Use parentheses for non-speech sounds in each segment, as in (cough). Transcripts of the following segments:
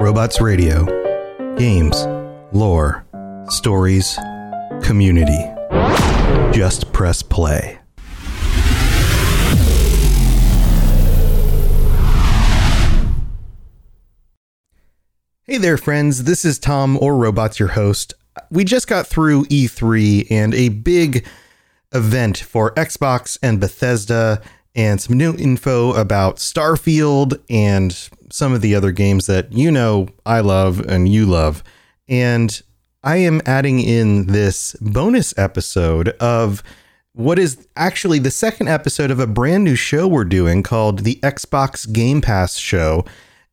Robots Radio. Games, lore, stories, community. Just press play. Hey there, friends. This is Tom or Robots, your host. We just got through E3 and a big event for Xbox and Bethesda, and some new info about Starfield and some of the other games that you know I love and you love. And I am adding in this bonus episode of what is actually the second episode of a brand new show we're doing called the Xbox Game Pass Show.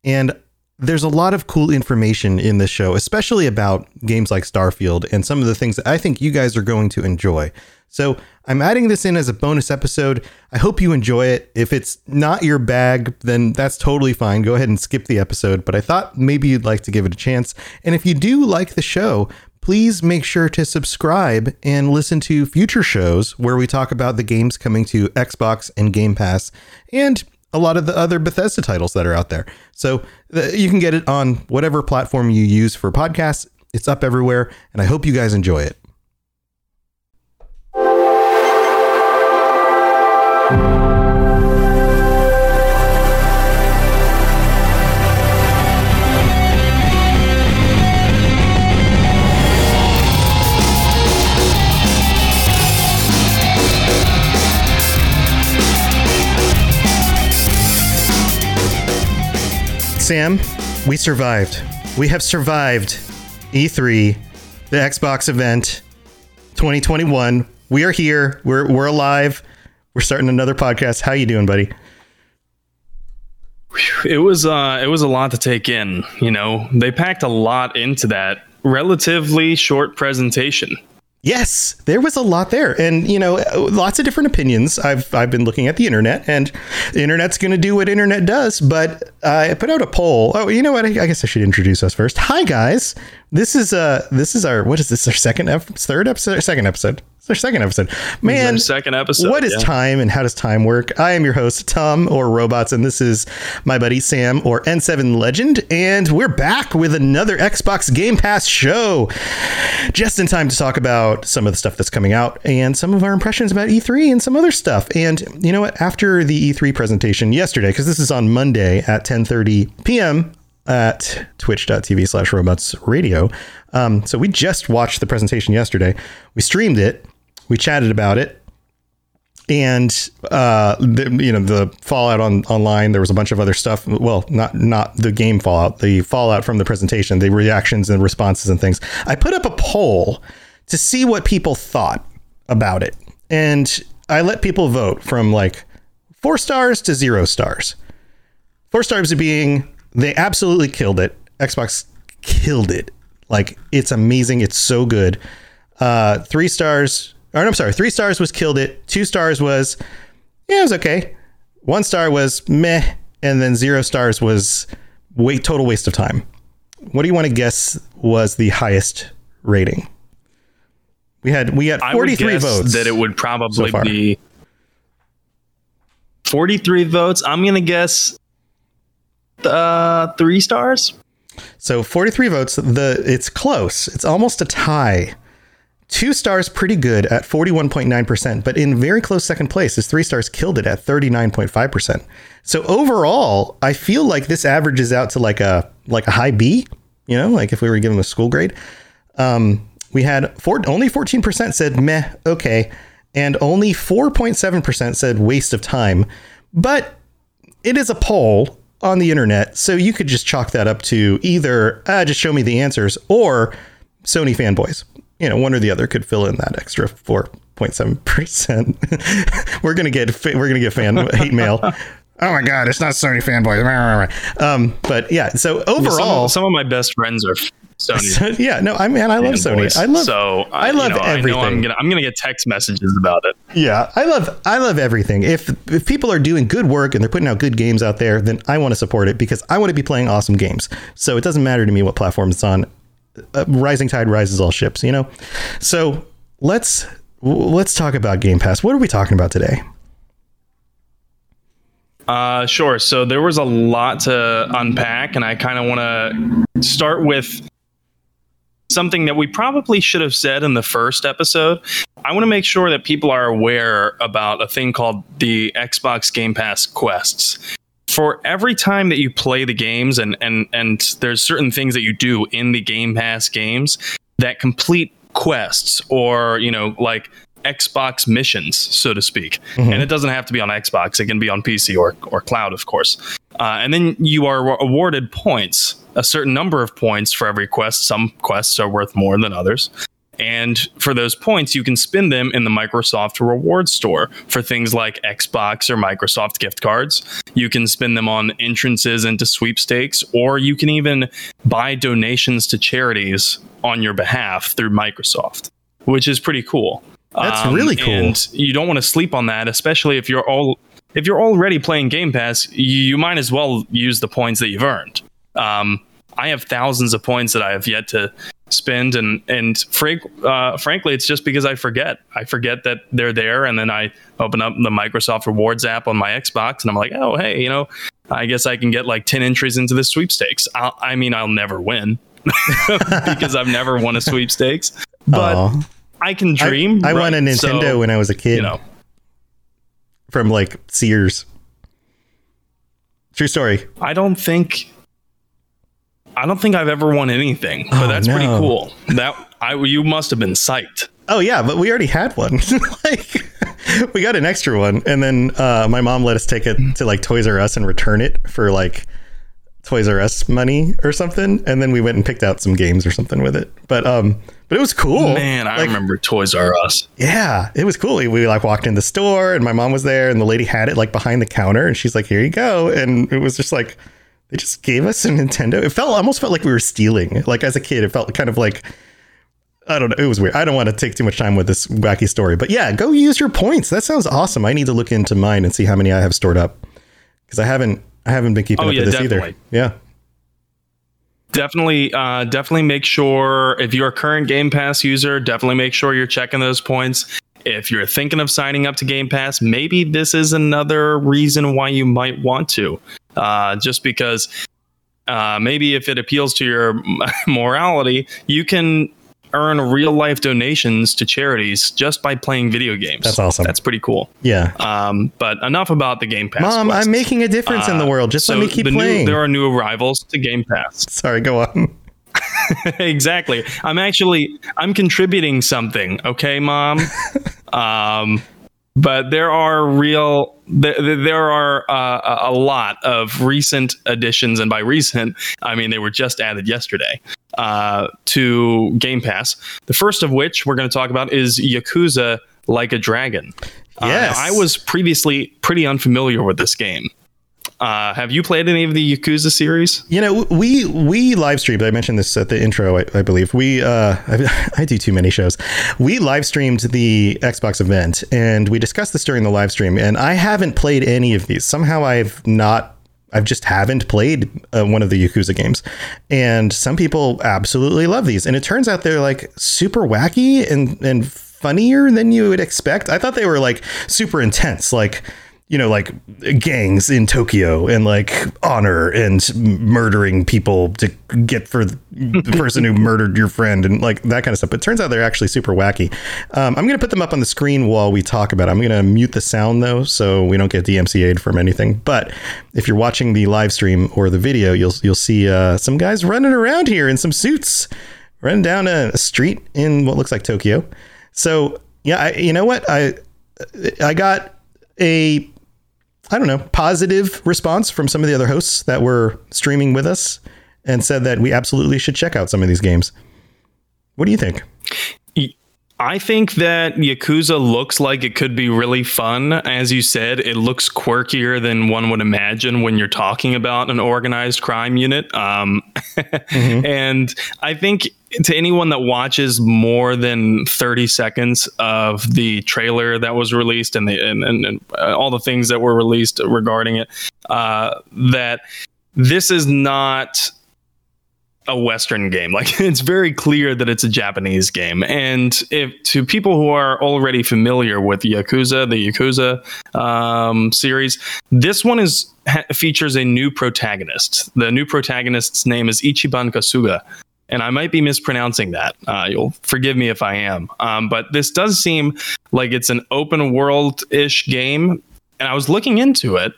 And there's a lot of cool information in this show, especially about games like Starfield and some of the things that I think you guys are going to enjoy. So I'm adding this in as a bonus episode. I hope you enjoy it. If it's not your bag, then that's totally fine. Go ahead and skip the episode. But I thought maybe you'd like to give it a chance. And if you do like the show, please make sure to subscribe and listen to future shows where we talk about the games coming to Xbox and Game Pass and a lot of the other Bethesda titles that are out there. So uh, you can get it on whatever platform you use for podcasts. It's up everywhere, and I hope you guys enjoy it. Sam, we survived. We have survived E3, the Xbox event 2021. We are here. We're we're alive. We're starting another podcast. How you doing, buddy? It was uh it was a lot to take in, you know. They packed a lot into that relatively short presentation. Yes, there was a lot there, and you know, lots of different opinions. I've I've been looking at the internet, and the internet's going to do what internet does. But I put out a poll. Oh, you know what? I, I guess I should introduce us first. Hi, guys. This is uh this is our what is this? Our second ep- third episode, second episode. Our second episode. Man, second episode, What is yeah. time, and how does time work? I am your host, Tom or Robots, and this is my buddy Sam or N7 Legend, and we're back with another Xbox Game Pass show just in time to talk about some of the stuff that's coming out and some of our impressions about E3 and some other stuff. And you know what? After the E3 presentation yesterday, because this is on Monday at 10:30 p.m. at twitch.tv slash robots radio. Um, so we just watched the presentation yesterday. We streamed it, we chatted about it, and uh, the, you know the fallout on online. There was a bunch of other stuff. Well, not not the game fallout, the fallout from the presentation, the reactions and responses and things. I put up a poll to see what people thought about it, and I let people vote from like four stars to zero stars. Four stars being they absolutely killed it. Xbox killed it. Like it's amazing. It's so good. Uh, three stars. Or I'm sorry. Three stars was killed it. Two stars was yeah, it was okay. One star was meh, and then zero stars was wait total waste of time. What do you want to guess was the highest rating? We had we had 43 votes. that it would probably far. be 43 votes. I'm going to guess uh 3 stars. So 43 votes. The it's close. It's almost a tie. Two stars pretty good at 41.9%, but in very close second place is three stars killed it at 39.5%. So overall, I feel like this averages out to like a like a high B, you know, like if we were giving a school grade. Um, we had four, only 14% said meh, okay, and only 4.7% said waste of time. But it is a poll on the internet, so you could just chalk that up to either ah, just show me the answers or Sony fanboys. You know, one or the other could fill in that extra four point seven percent. (laughs) We're gonna get we're gonna get fan (laughs) hate mail. Oh my god, it's not Sony fanboys. Um, but yeah, so Some, overall, of- some of my best friends are Sony. (laughs) yeah, no, I mean, I love Sony. fanboys. I love so I love you know, I know everything. I'm gonna I'm gonna get text messages about it. Yeah, I love I love everything. If if people are doing good work and they're putting out good games out there, then I want to support it because I want to be playing awesome games. So it doesn't matter to me what platform it's on. Uh, rising tide rises all ships, you know. So let's let's talk about Game Pass. What are we talking about today? Uh, sure. So there was a lot to unpack, and I kind of want to start with something that we probably should have said in the first episode. I want to make sure that people are aware about a thing called the Xbox Game Pass quests. For every time that you play the games, and and and there's certain things that you do in the Game Pass games that complete quests, or you know, like Xbox missions, so to speak. Mm-hmm. And it doesn't have to be on Xbox; it can be on PC or or cloud, of course. Uh, and then you are awarded points, a certain number of points for every quest. Some quests are worth more than others. And for those points, you can spend them in the Microsoft Reward Store for things like Xbox or Microsoft gift cards. You can spend them on entrances into sweepstakes, or you can even buy donations to charities on your behalf through Microsoft, which is pretty cool. That's um, really cool. And you don't want to sleep on that, especially if you're all if you're already playing Game Pass. You might as well use the points that you've earned. Um, I have thousands of points that I have yet to spend, and and frank, uh, frankly, it's just because I forget. I forget that they're there, and then I open up the Microsoft Rewards app on my Xbox, and I'm like, oh hey, you know, I guess I can get like ten entries into the sweepstakes. I'll, I mean, I'll never win (laughs) because I've never won a sweepstakes, but. Aww I can dream. I, I right? won a Nintendo so, when I was a kid. You know, from like Sears. True story. I don't think. I don't think I've ever won anything, but oh, that's no. pretty cool. That I you must have been psyched. Oh yeah, but we already had one. (laughs) like we got an extra one, and then uh, my mom let us take it to like Toys R Us and return it for like Toys R Us money or something, and then we went and picked out some games or something with it. But um, but it was cool. Man, I like, remember Toys R Us. Yeah, it was cool. We, we, like walked in the store and my mom was there and the lady had it like behind the counter and she's like, "Here you go." And it was just like they just gave us a Nintendo. It felt almost felt like we were stealing. Like as a kid, it felt kind of like I don't know. It was weird. I don't want to take too much time with this wacky story, but yeah, go use your points. That sounds awesome. I need to look into mine and see how many I have stored up because I haven't I haven't been keeping oh, up yeah, with this definitely. either. Yeah definitely uh, definitely make sure if you're a current game pass user definitely make sure you're checking those points if you're thinking of signing up to game pass maybe this is another reason why you might want to uh, just because uh, maybe if it appeals to your (laughs) morality you can earn real life donations to charities just by playing video games. That's awesome. That's pretty cool. Yeah. Um, but enough about the Game Pass. Mom, quests. I'm making a difference uh, in the uh, world. Just so let me keep playing. New, there are new arrivals to Game Pass. (laughs) Sorry, go on. (laughs) exactly. I'm actually I'm contributing something. Okay, mom. um, but there are real there, there are uh, a lot of recent additions. And by recent i mean they were just added yesterday uh, to game pass. The first of which we're going to talk about is yakuza like a dragon. Yes. Uh, i was previously pretty unfamiliar with this game uh, have you played any of the Yakuza series? You know, we we live streamed. I mentioned this at the intro, I, I believe. We uh, I, (laughs) I, do too many shows. We live streamed the Xbox event, and we discussed this during the live stream. And I haven't played any of these. Somehow, I've not. I've just haven't played uh, one of the Yakuza games, and some people absolutely love these. And it turns out they're like super wacky and and funnier than you would expect. I thought they were like super intense, like you know, like gangs in Tokyo and like honor and murdering people to get for the (laughs) person who murdered your friend and like that kind of stuff. But it turns out they're actually super wacky. Um, I'm going to put them up on the screen while we talk about it. I'm going to mute the sound though, so we don't get DMCA'd from anything. But if you're watching the live stream or the video, you'll you'll see uh, some guys running around here in some suits, running down a, street in what looks like Tokyo. So yeah, I, you know what I I got a I don't know, positive response from some of the other hosts that were streaming with us and said that we absolutely should check out some of these games. What do you think? I think that Yakuza looks like it could be really fun. As you said, it looks quirkier than one would imagine when you're talking about an organized crime unit. Um, mm-hmm. (laughs) And I think to anyone that watches more than 30 seconds of the trailer that was released and, the, and, and, and uh, all the things that were released regarding it, uh, that this is not a Western game. (laughs) Like it's very clear that it's a Japanese game. And if to people who are already familiar with Yakuza, the Yakuza um, series, this one is ha- features a new protagonist. The new protagonist's name is Ichiban Kasuga. And I might be mispronouncing that. Uh, you'll forgive me if I am. Um, but this does seem like it's an open world ish game. And I was looking into it.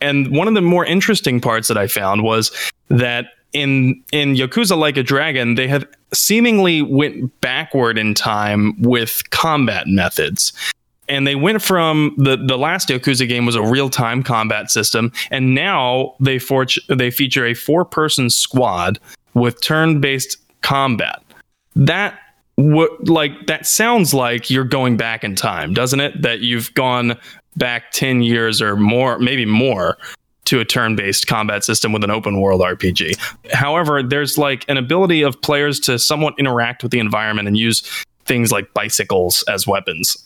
And one of the more interesting parts that I found was that in in Yakuza Like a Dragon, they have seemingly went backward in time with combat methods. And they went from the, the last Yakuza game was a real time combat system, and now they for, they feature a four person squad with turn based combat. That what like that sounds like you're going back in time, doesn't it? That you've gone back 10 years or more, maybe more to a turn-based combat system with an open world RPG. However, there's like an ability of players to somewhat interact with the environment and use things like bicycles as weapons.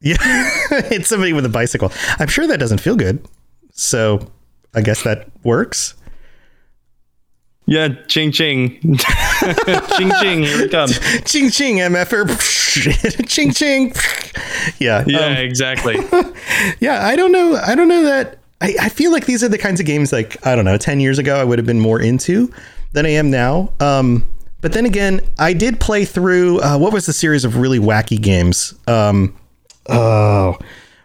Yeah, (laughs) it's somebody with a bicycle. I'm sure that doesn't feel good. So, I guess that works. Yeah, ching ching. (laughs) ching ching, here we come. (laughs) ching ching, MFR. ching ching. Yeah. Yeah, um, exactly. yeah, I don't know. I don't know that I, I feel like these are the kinds of games like I don't know, ten years ago I would have been more into than I am now. Um, but then again, I did play through uh, what was the series of really wacky games? Um, oh,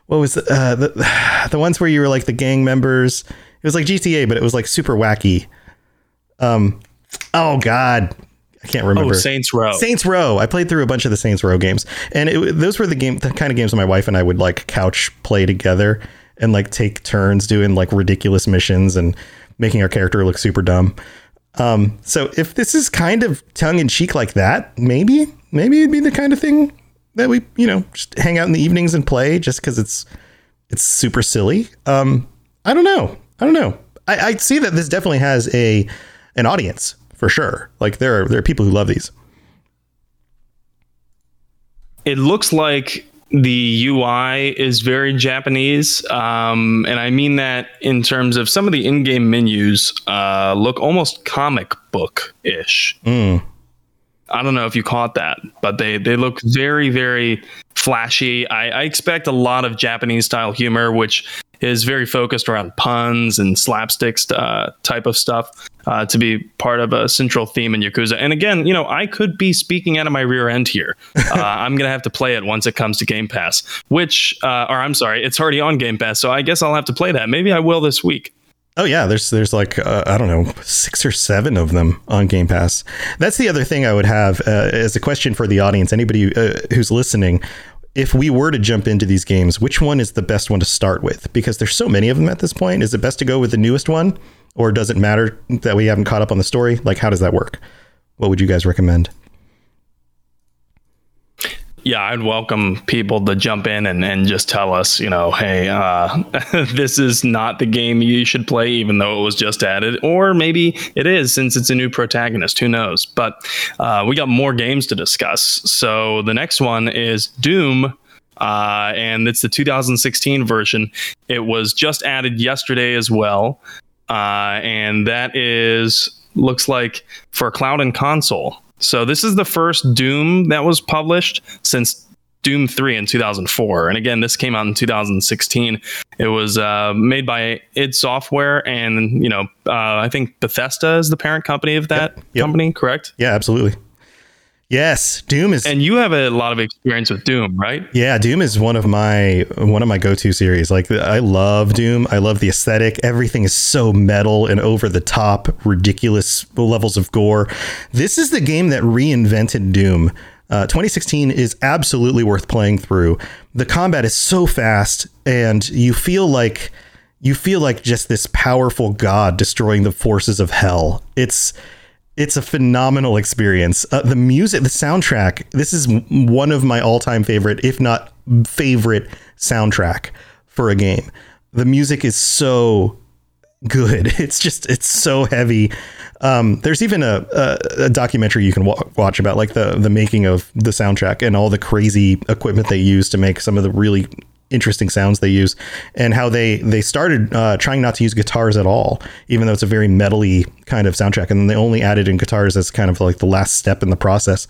what was the, uh, the (sighs) the ones where you were like the gang members? It was like GTA, but it was like super wacky. Um, oh God, I can't remember. Oh, Saints Row. Saints Row. I played through a bunch of the Saints Row games, and it, those were the game, the kind of games my wife and I would like couch play together and like take turns doing like ridiculous missions and making our character look super dumb. Um, so if this is kind of tongue in cheek like that, maybe maybe it'd be the kind of thing that we you know just hang out in the evenings and play just because it's it's super silly. Um, I don't know. I don't know. I, I see that this definitely has a an audience for sure. Like there are there are people who love these. It looks like the UI is very Japanese, um, and I mean that in terms of some of the in-game menus uh, look almost comic book ish. Mm. I don't know if you caught that, but they they look very very flashy. I, I expect a lot of Japanese style humor, which is very focused around puns and slapstick uh, type of stuff uh, to be part of a central theme in Yakuza. And again, you know, I could be speaking out of my rear end here. (laughs) Uh, I'm gonna have to play it once it comes to Game Pass, which, uh, or I'm sorry, it's already on Game Pass, so I guess I'll have to play that. Maybe I will this week. Oh yeah, there's there's like uh, I don't know six or seven of them on Game Pass. That's the other thing I would have uh, as a question for the audience. Anybody uh, who's listening, if we were to jump into these games, which one is the best one to start with? Because there's so many of them at this point. Is it best to go with the newest one, or does it matter that we haven't caught up on the story? Like, how does that work? What would you guys recommend? Yeah, I'd welcome people to jump in and, and just tell us, you know, hey, uh, (laughs) this is not the game you should play, even though it was just added. Or maybe it is since it's a new protagonist. Who knows? But uh, we got more games to discuss. So the next one is Doom. Uh, and it's the 2016 version. It was just added yesterday as well. Uh, and that is, looks like for cloud and console. So this is the first Doom that was published since Doom 3 in 2004. And again, this came out in 2016. It was uh, made by id Software, and you know, uh, I think Bethesda is the parent company of that yep, yep. company. Correct? Yeah, absolutely. Yes, Doom is, and you have a lot of experience with Doom, right? Yeah, Doom is one of my one of my go to series. Like, I love Doom. I love the aesthetic. Everything is so metal and over the top, ridiculous levels of gore. This is the game that reinvented Doom. Uh, 2016 is absolutely worth playing through. The combat is so fast, and you feel like you feel like just this powerful god destroying the forces of hell. It's it's a phenomenal experience. Uh, the music, the soundtrack, this is one of my all time favorite, if not favorite soundtrack for a game. The music is so good. (laughs) It's just, it's so heavy. Um, there's even a, a, a, documentary you can wa- watch about like the, the making of the soundtrack and all the crazy equipment they use to make some of the really interesting sounds they use, and how they they started uh, trying not to use guitars at all, even though it's a very metally kind of soundtrack, and then they only added in guitars as kind of like the last step in the process.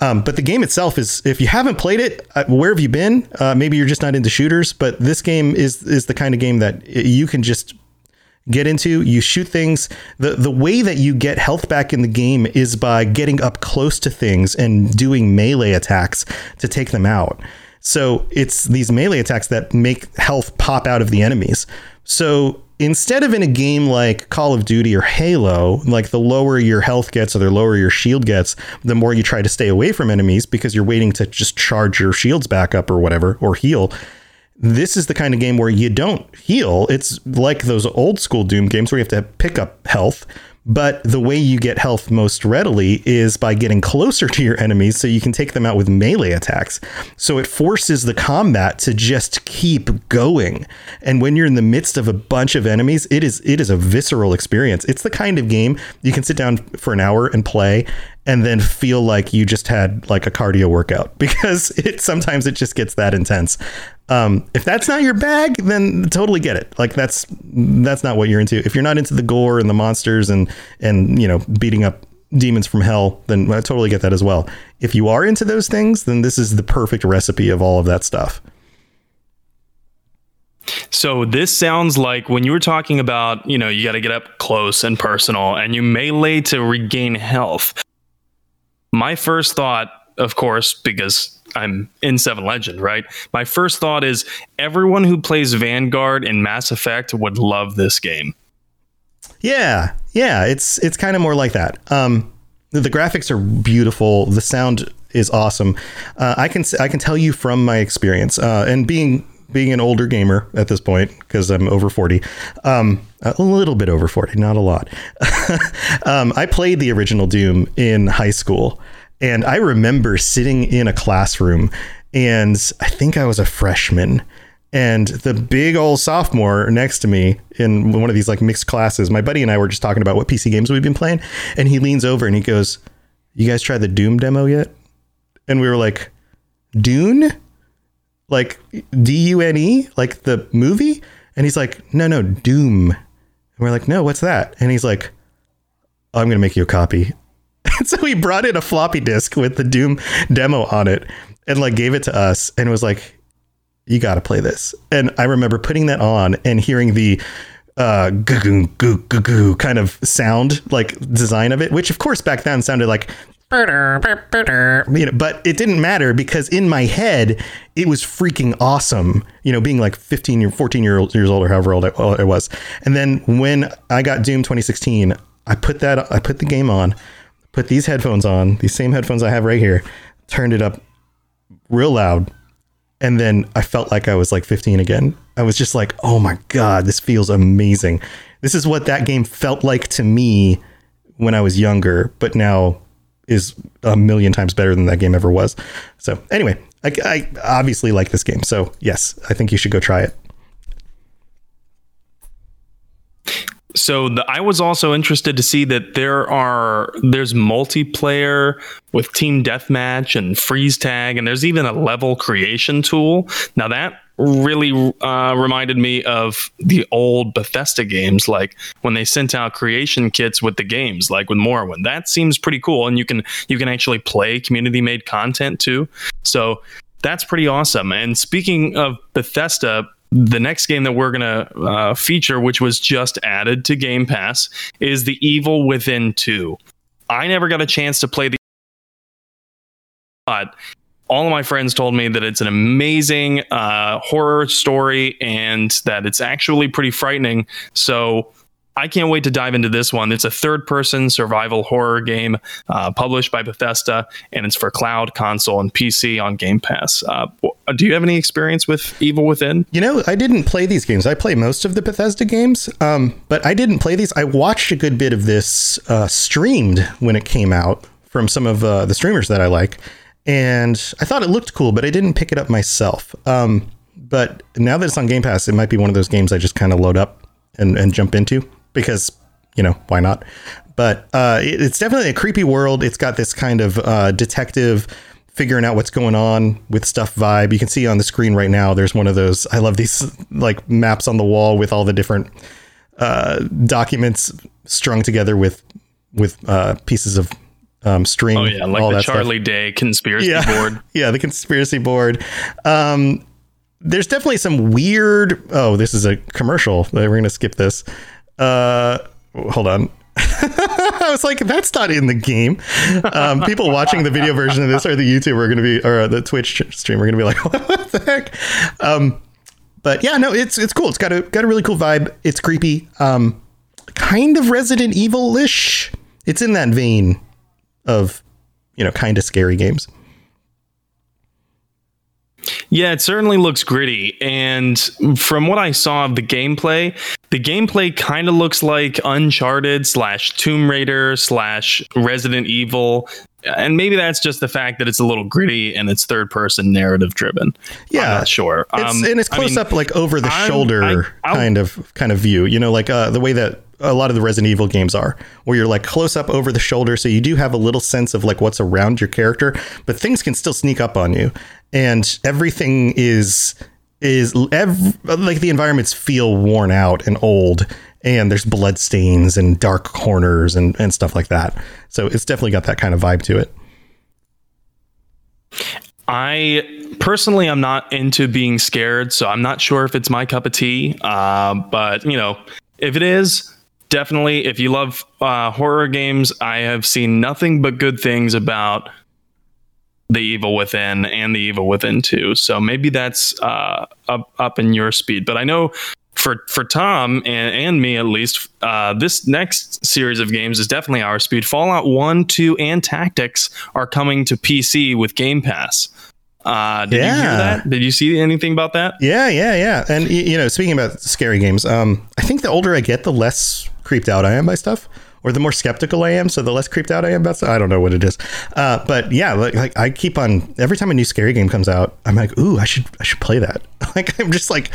Um, but the game itself is, if you haven't played it, uh, where have you been? Uh, maybe you're just not into shooters, but this game is is the kind of game that you can just get into. You shoot things. the The way that you get health back in the game is by getting up close to things and doing melee attacks to take them out. So it's these melee attacks that make health pop out of the enemies. So instead of in a game like Call of Duty or Halo, like the lower your health gets or the lower your shield gets, the more you try to stay away from enemies because you're waiting to just charge your shields back up or whatever or heal. This is the kind of game where you don't heal. It's like those old school Doom games where you have to pick up health but the way you get health most readily is by getting closer to your enemies so you can take them out with melee attacks. So it forces the combat to just keep going. And when you're in the midst of a bunch of enemies, it is it is a visceral experience. It's the kind of game you can sit down for an hour and play and then feel like you just had like a cardio workout (laughs) because it sometimes it just gets that intense. Um, if that's not your bag, then totally get it. Like that's that's not what you're into. If you're not into the gore and the monsters and and you know beating up demons from hell, then I totally get that as well. If you are into those things, then this is the perfect recipe of all of that stuff. So this sounds like when you were talking about, you know, you got to get up close and personal and you melee to regain health my first thought, of course, because I'm N7 Legend, right? My first thought is everyone who plays Vanguard in Mass Effect would love this game. Yeah, yeah, it's it's kind of more like that. Um, the graphics are beautiful. The sound is awesome. Uh, I can I can tell you from my experience uh, and being being an older gamer at this point because I'm over 40, um, a little bit over 40, not a lot. (laughs) um, I played the original Doom in high school, and I remember sitting in a classroom, and I think I was a freshman. And the big old sophomore next to me in one of these like mixed classes, my buddy and I were just talking about what PC games we've been playing. And he leans over and he goes, You guys tried the Doom demo yet? And we were like, Dune? like D U N E, like the movie? And he's like, no, no, Doom. We're like, no, what's that? And he's like, I'm going to make you a copy. (laughs) And so he brought in a floppy disk with the Doom demo on it and like gave it to us and was like, you got to play this. And I remember putting that on and hearing the uh goo goo goo goo kind of sound like design of it which of course back then sounded like you know, but it didn't matter because in my head it was freaking awesome. You know, being like 15 or 14 years old or however old I was. And then when I got Doom 2016, I put that I put the game on, put these headphones on, these same headphones I have right here, turned it up real loud, and then I felt like I was like 15 again. I was just like, "Oh my god, this feels amazing." This is what that game felt like to me when I was younger, but now is a million times better than that game ever was. So anyway, I, I obviously like this game. So yes, I think you should go try it. So the, I was also interested to see that there are there's multiplayer with team deathmatch and freeze tag, and there's even a level creation tool. Now that really uh, reminded me of the old Bethesda games, like when they sent out creation kits with the games, like with Morrowind. That seems pretty cool, and you can you can actually play community made content too. So that's pretty awesome. And speaking of Bethesda, the next game that we're going to uh, feature, which was just added to Game Pass, is The Evil Within 2. I never got a chance to play the but all of my friends told me that it's an amazing uh, horror story and that it's actually pretty frightening. So I can't wait to dive into this one. It's a third person survival horror game uh, published by Bethesda, and it's for cloud, console, and PC on Game Pass. Uh, do you have any experience with Evil Within? You know, I didn't play these games. I play most of the Bethesda games, um, but I didn't play these. I watched a good bit of this uh, streamed when it came out from some of uh, the streamers that I like and I thought it looked cool, but I didn't pick it up myself. Um, but now that it's on Game Pass, it might be one of those games I just kind of load up and, and jump into because you know why not? But uh, it, it's definitely a creepy world. It's got this kind of uh, detective figuring out what's going on with stuff vibe. You can see on the screen right now. There's one of those. I love these like maps on the wall with all the different uh, documents strung together with with uh, pieces of um, string. Oh yeah, like the Charlie stuff. Day conspiracy yeah. board. (laughs) yeah, the conspiracy board. Um, there's definitely some weird. Oh, this is a commercial. We're gonna skip this. Uh, hold on. (laughs) I was like, that's not in the game. Um, people watching the video version of this or the YouTube are going to be, or the Twitch stream are going to be like, (laughs) what the heck? Um, but yeah, no, it's it's cool. It's got a got a really cool vibe. It's creepy, um, kind of Resident Evil ish. It's in that vein of, you know, kind of scary games. Yeah, it certainly looks gritty. And from what I saw of the gameplay, the gameplay kind of looks like Uncharted slash Tomb Raider slash Resident Evil. And maybe that's just the fact that it's a little gritty and it's third person narrative driven. Yeah, sure. It's, um, and it's close I mean, up, like over the I'm, shoulder I, kind of kind of view. You know, like uh, the way that a lot of the Resident Evil games are, where you're like close up over the shoulder, so you do have a little sense of like what's around your character, but things can still sneak up on you, and everything is is ev- like the environments feel worn out and old, and there's blood stains and dark corners and and stuff like that. So it's definitely got that kind of vibe to it. I personally, I'm not into being scared, so I'm not sure if it's my cup of tea. Uh, but you know, if it is, definitely, if you love uh, horror games, I have seen nothing but good things about the Evil Within and the Evil Within 2. So maybe that's uh, up up in your speed. But I know for for Tom and, and me at least, uh, this next series of games is definitely our speed. Fallout 1, 2, and Tactics are coming to PC with Game Pass. Uh, did yeah. you hear that? Did you see anything about that? Yeah, yeah, yeah. And you know, speaking about scary games, um, I think the older I get, the less creeped out I am by stuff, or the more skeptical I am. So the less creeped out I am about stuff. I don't know what it is, uh, but yeah, like, like I keep on every time a new scary game comes out, I'm like, ooh, I should I should play that. (laughs) Like I'm just like,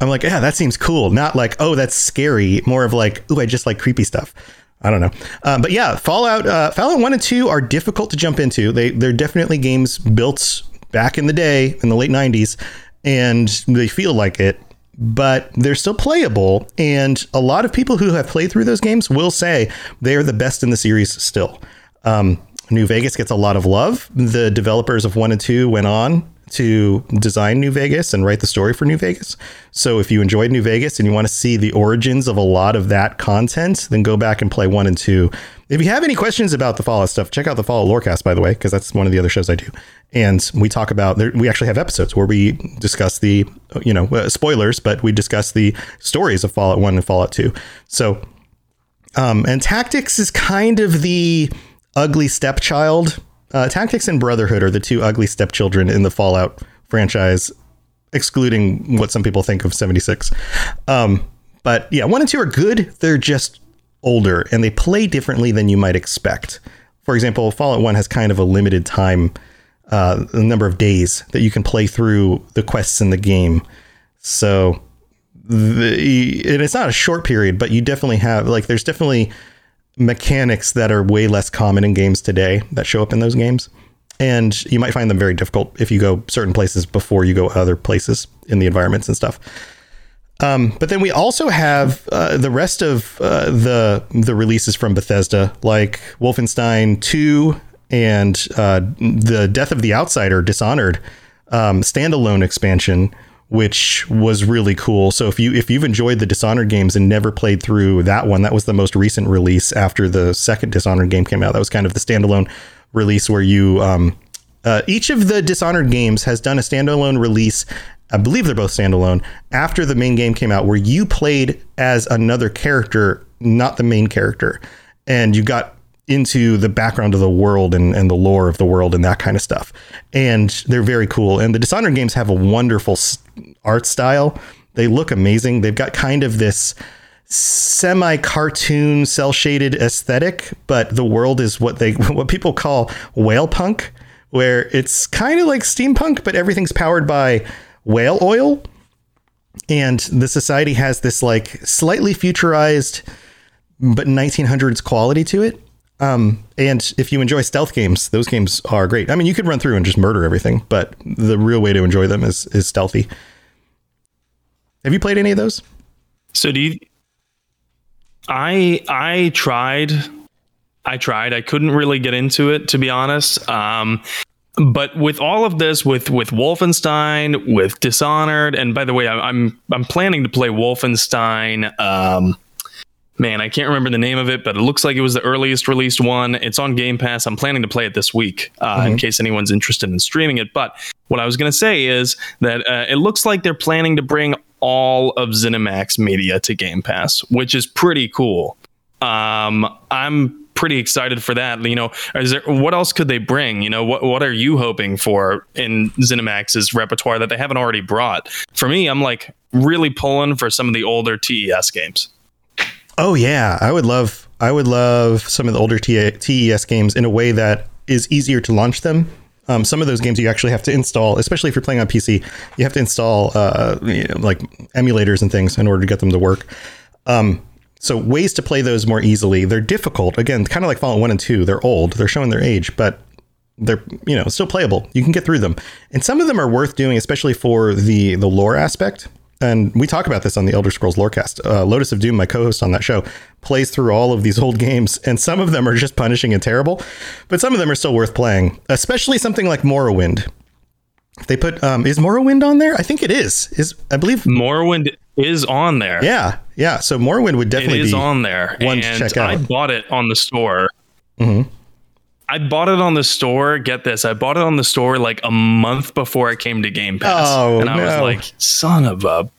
I'm like, yeah, that seems cool. Not like, oh, that's scary. More of like, ooh, I just like creepy stuff. I don't know, uh, but yeah, Fallout, uh, Fallout One and Two are difficult to jump into. They they're definitely games built back in the day in the late 90s and they feel like it but they're still playable and a lot of people who have played through those games will say they are the best in the series still. Um, new vegas gets a lot of love. The developers of one and two went on to design New Vegas and write the story for New Vegas. So if you enjoyed New Vegas and you want to see the origins of a lot of that content, then go back and play one and two. If you have any questions about the Fallout stuff, check out the Fallout Lorecast, by the way, because that's one of the other shows I do. And we talk about, we actually have episodes where we discuss the, you know, uh, spoilers, but we discuss the stories of Fallout 1 and Fallout 2. So, um, and Tactics is kind of the ugly stepchild uh, Tactics and Brotherhood are the two ugly stepchildren in the Fallout franchise, excluding what some people think of 76. Um, but yeah, one and two are good. They're just older and they play differently than you might expect. For example, Fallout 1 has kind of a limited time, uh, the number of days that you can play through the quests in the game. So, the, it's not a short period, but you definitely have, like, there's definitely mechanics that are way less common in games today that show up in those games. And you might find them very difficult if you go certain places before you go other places in the environments and stuff. Um, but then we also have uh, the rest of uh, the the releases from Bethesda, like Wolfenstein 2 and uh, the Death of the Outsider, Dishonored um, standalone expansion, which was really cool. So if you if you've enjoyed the Dishonored games and never played through that one, that was the most recent release after the second Dishonored game came out. That was kind of the standalone release where you um, uh, each of the Dishonored games has done a standalone release. I believe they're both standalone after the main game came out, where you played as another character, not the main character, and you got into the background of the world and, and the lore of the world and that kind of stuff. And they're very cool. And the Dishonored games have a wonderful art style. They look amazing. They've got kind of this semi cartoon, cell shaded aesthetic, but the world is what they (laughs) what people call whale punk, where it's kind of like steampunk, but everything's powered by whale oil. And the society has this like slightly futurized but 1900s quality to it Um, and if you enjoy stealth games, those games are great. I mean, you could run through and just murder everything, but the real way to enjoy them is is stealthy. Have you played any of those? So do you? I I tried. I tried. I couldn't really get into it to be honest. Um, but with all of this, with with Wolfenstein, with Dishonored, and by the way, I, I'm I'm planning to play Wolfenstein. Um, man, I can't remember the name of it, but it looks like it was the earliest released one. It's on Game Pass. I'm planning to play it this week uh, mm-hmm. in case anyone's interested in streaming it. But what I was going to say is that uh, it looks like they're planning to bring all of ZeniMax media to Game Pass, which is pretty cool. Um, I'm pretty excited for that. You know, is there what else could they bring? You know, what what are you hoping for in ZeniMax's repertoire that they haven't already brought? For me, I'm like really pulling for some of the older TES games. Oh yeah, I would love I would love some of the older TES games in a way that is easier to launch them. Um, some of those games you actually have to install, especially if you're playing on PC. You have to install uh, you know, like emulators and things in order to get them to work. Um, so ways to play those more easily. They're difficult. Again, kind of like Fallout 1 and 2. They're old. They're showing their age, but they're you know still playable. You can get through them, and some of them are worth doing, especially for the the lore aspect and we talk about this on the Elder Scrolls Lorecast. Uh, Lotus of Doom, my co-host on that show, plays through all of these old (laughs) games, and some of them are just punishing and terrible, but some of them are still worth playing. Especially something like Morrowind. They put um, is Morrowind on there? I think it is. Is I believe Morrowind is on there. Yeah, yeah. So Morrowind would definitely it is be on there. One and to check out. I bought it on the store. Mm-hmm. I bought it on the store. Get this, I bought it on the store like a month before it came to Game Pass, oh, and I no. was like, "Son of a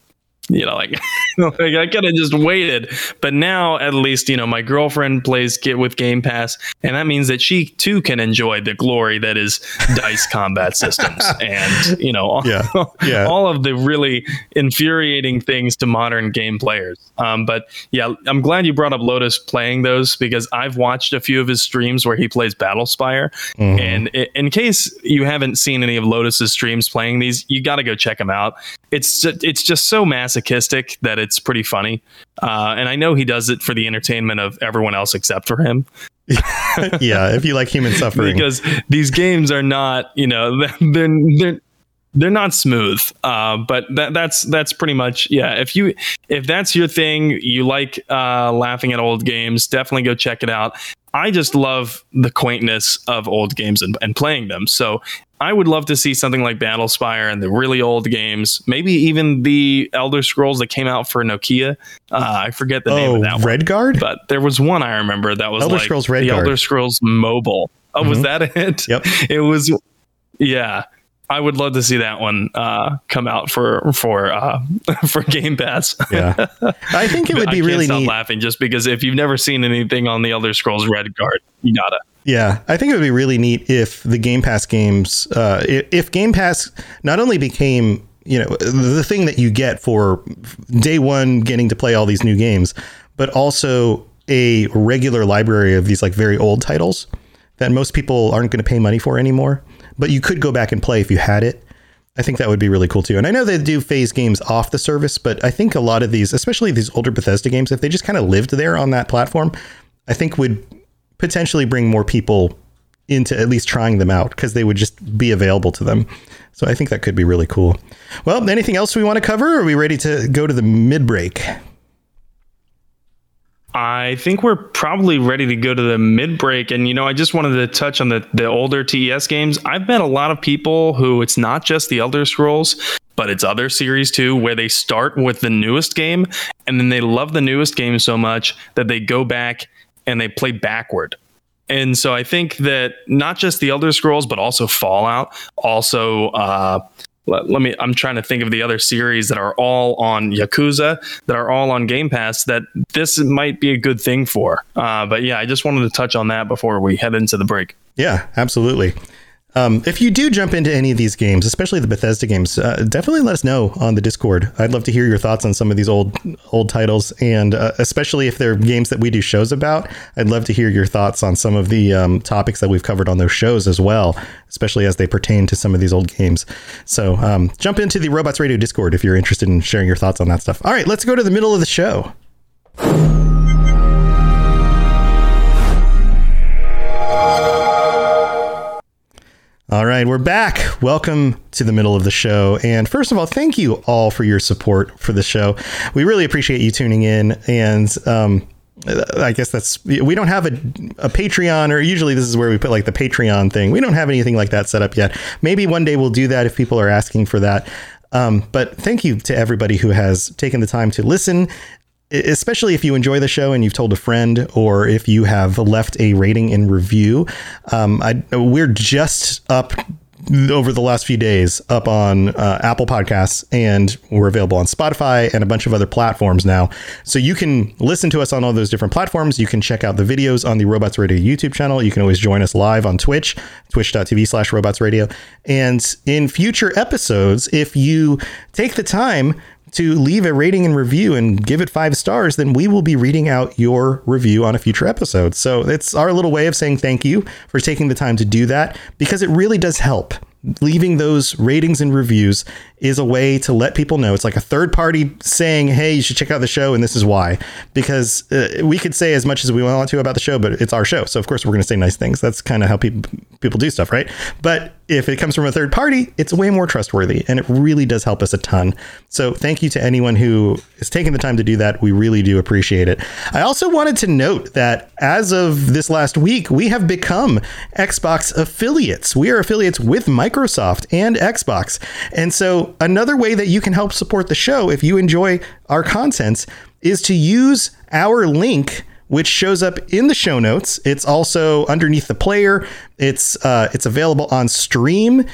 you know, like, (laughs) like I could have just waited. But now, at least, you know, my girlfriend plays get with Game Pass, and that means that she too can enjoy the glory that is dice combat (laughs) systems, and you know, all, yeah, (laughs) yeah. all of the really infuriating things to modern game players. Um, but yeah, I'm glad you brought up Lotus playing those because I've watched a few of his streams where he plays Battlespire, mm-hmm. and in case you haven't seen any of Lotus's streams playing these, you got to go check them out. It's it's just so massive masochistic that it's pretty funny. Uh, and I know he does it for the entertainment of everyone else except for him. (laughs) yeah, if you like human (laughs) suffering, because these games are not, you know, (laughs) they're they're they're not smooth. Uh, but that, that's that's pretty much yeah. If you if that's your thing, you like uh, laughing at old games, definitely go check it out. I just love the quaintness of old games and, and playing them. So I would love to see something like Battlespire and the really old games, maybe even the Elder Scrolls that came out for Nokia. Uh, I forget the oh, name of that Redguard? one. but there was one I remember that was Elder like Scrolls the Elder Scrolls Mobile. Oh, mm-hmm. was that (laughs) it? Yep. It was. Yeah, I would love to see that one uh, come out for for uh, (laughs) for Game Pass. yeah, (laughs) I think it would be really stop neat. Laughing just because if you've never seen anything on the Elder Scrolls Redguard, you gotta. Yeah, I think it would be really neat if the Game Pass games, uh, if Game Pass not only became you know the thing that you get for day one getting to play all these new games, but also a regular library of these like very old titles that most people aren't going to pay money for anymore but you could go back and play if you had it. I think that would be really cool too. And I know they do phase games off the service, but I think a lot of these, especially these older Bethesda games, if they just kind of lived there on that platform, I think would potentially bring more people into at least trying them out because they would just be available to them. So I think that could be really cool. Well, anything else we want to cover? are we ready to go to the mid break? I think we're probably ready to go to the mid break. And, you know, I just wanted to touch on the, the older TES games. I've met a lot of people who it's not just the Elder Scrolls, but it's other series too, where they start with the newest game and then they love the newest game so much that they go back and they play backward. And so I think that not just the Elder Scrolls, but also Fallout, also uh, let, let, me i'm trying to think of the other series that are all on yakuza that are all on game pass that this might be a good thing for. Uh, but yeah i just wanted to touch on that before we head into the break. Yeah absolutely um, if you do jump into any of these games, especially the Bethesda games, uh, definitely let us know on the Discord. I'd love to hear your thoughts on some of these old old titles, and uh, especially if they're games that we do shows about. I'd love to hear your thoughts on some of the um, topics that we've covered on those shows as well, especially as they pertain to some of these old games. So um, jump into the Robots Radio Discord if you're interested in sharing your thoughts on that stuff. All right, let's go to the middle of the show. All right, we're back. Welcome to the middle of the show. And first of all, thank you all for your support for the show. We really appreciate you tuning in. And um, I guess that's we don't have a, a Patreon, or usually this is where we put like the Patreon thing. We don't have anything like that set up yet. Maybe one day we'll do that if people are asking for that. Um, but thank you to everybody who has taken the time to listen especially if you enjoy the show and you've told a friend or if you have left a rating and review um, I, we're just up over the last few days up on uh, Apple Podcasts, and we're available on Spotify and a bunch of other platforms now. So you can listen to us on all those different platforms. You can check out the videos on the Robots Radio YouTube channel. You can always join us live on Twitch, twitch.tv slash robots radio. And in future episodes, if you take the time to leave a rating and review and give it five stars, then we will be reading out your review on a future episode. So it's our little way of saying thank you for taking the time to do that because it really does help leaving those ratings and reviews is a way to let people know. It's like a third party saying, "Hey, you should check out the show, and this is why." Because uh, we could say as much as we want to about the show, but it's our show, so of course we're going to say nice things. That's kind of how people people do stuff, right? But if it comes from a third party, it's way more trustworthy, and it really does help us a ton. So thank you to anyone who is taking the time to do that. We really do appreciate it. I also wanted to note that as of this last week, we have become Xbox affiliates. We are affiliates with Microsoft and Xbox, and so another way that you can help support the show if you enjoy our contents is to use our link which shows up in the show notes. It's also underneath the player. It's uh, it's available on stream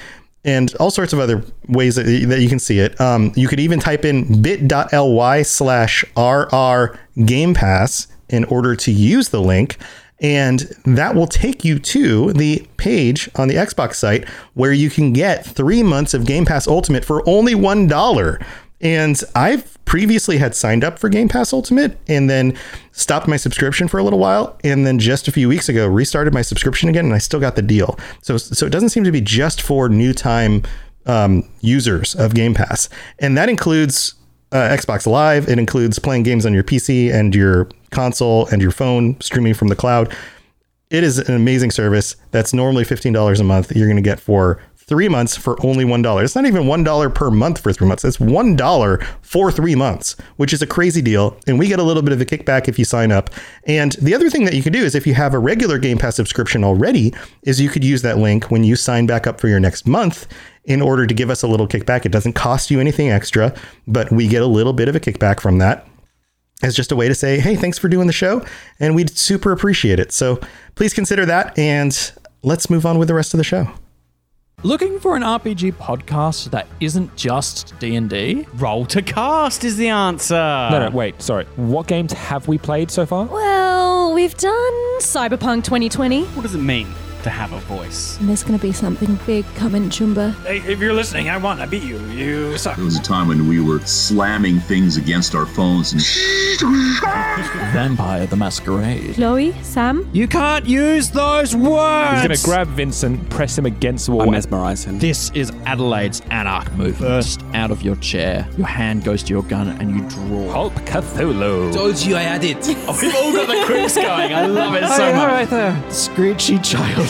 and all sorts of other ways that, that you can see it. Um, you could even type in bit.ly slash rr game pass in order to use the link. And that will take you to the page on the Xbox site where you can get three months of Game Pass Ultimate for only $1. And I've previously had signed up for Game Pass Ultimate and then stopped my subscription for a little while. And then just a few weeks ago, restarted my subscription again and I still got the deal. So, so it doesn't seem to be just for new time um, users of Game Pass. And that includes uh, Xbox Live. It includes playing games on your PC and your console and your phone, streaming from the cloud. It is an amazing service that's normally $15 a month. You're going to get for three months for only $1. It's not even $1 per month for three months. It's $1 for three months, which is a crazy deal. And we get a little bit of a kickback if you sign up. And the other thing that you can do is if you have a regular Game Pass subscription already, is you could use that link when you sign back up for your next month in order to give us a little kickback. It doesn't cost you anything extra, but we get a little bit of a kickback from that as just a way to say, hey, thanks for doing the show. And we'd super appreciate it. So please consider that. And let's move on with the rest of the show. Looking for an RPG podcast that isn't just D&D? Roll to cast is the answer. No, no, wait, sorry. What games have we played so far? Well, we've done Cyberpunk 2020. What does it mean? To have a voice. And there's going to be something big coming, Chumba. Hey, if you're listening, I won. I beat you. You suck. There was a time when we were slamming things against our phones and. Vampire the Masquerade. Chloe, Sam. You can't use those words. He's going to grab Vincent, press him against the wall. I mesmerize him. This is Adelaide's Anarch move. Burst out of your chair. Your hand goes to your gun and you draw. Hulk Cthulhu. Told you I had it. (laughs) oh, we've all got the quips going. I love it so much. Right there. Screechy child.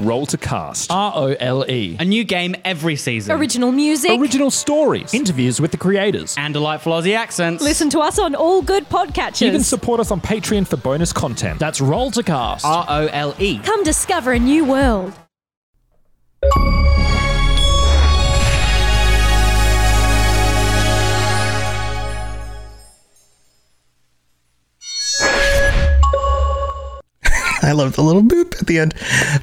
Roll to cast. R O L E. A new game every season. Original music. Original stories. Interviews with the creators. and delightful Aussie accents. Listen to us on all good podcatchers. Even support us on Patreon for bonus content. That's Roll to Cast. R O L E. Come discover a new world. I love the little boop at the end.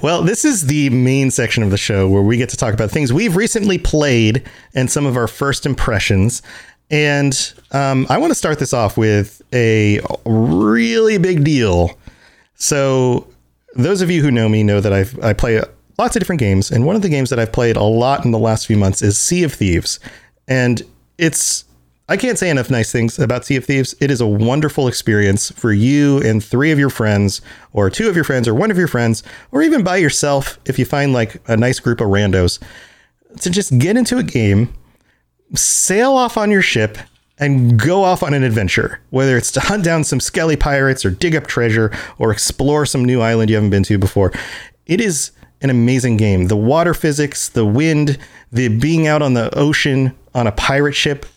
Well, this is the main section of the show where we get to talk about things we've recently played and some of our first impressions. And um, I want to start this off with a really big deal. So, those of you who know me know that I've, I play lots of different games, and one of the games that I've played a lot in the last few months is Sea of Thieves, and it's I can't say enough nice things about Sea of Thieves. It is a wonderful experience for you and three of your friends, or two of your friends, or one of your friends, or even by yourself if you find like a nice group of randos to just get into a game, sail off on your ship, and go off on an adventure, whether it's to hunt down some skelly pirates or dig up treasure or explore some new island you haven't been to before. It is an amazing game. The water physics, the wind, the being out on the ocean on a pirate ship,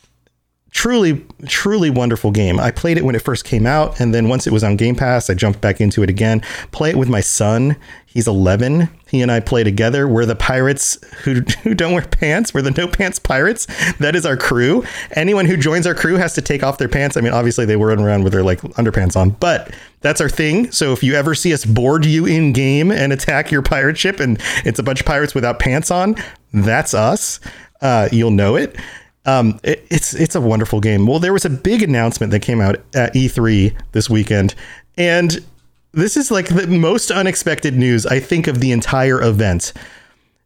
truly, truly wonderful game. I played it when it first came out, and then once it was on Game Pass, I jumped back into it again. Play it with my son. He's 11. He and I play together. We're the pirates who, (laughs) who don't wear pants. We're the no pants pirates. That is our crew. Anyone who joins our crew has to take off their pants. I mean, obviously they run around with their like underpants on, but that's our thing. So if you ever see us board you in game and attack your pirate ship and it's a bunch of pirates without pants on, that's us. Uh, you'll know it. Um, it, it's it's a wonderful game. Well, there was a big announcement that came out at E3 this weekend, and this is like the most unexpected news I think of the entire event.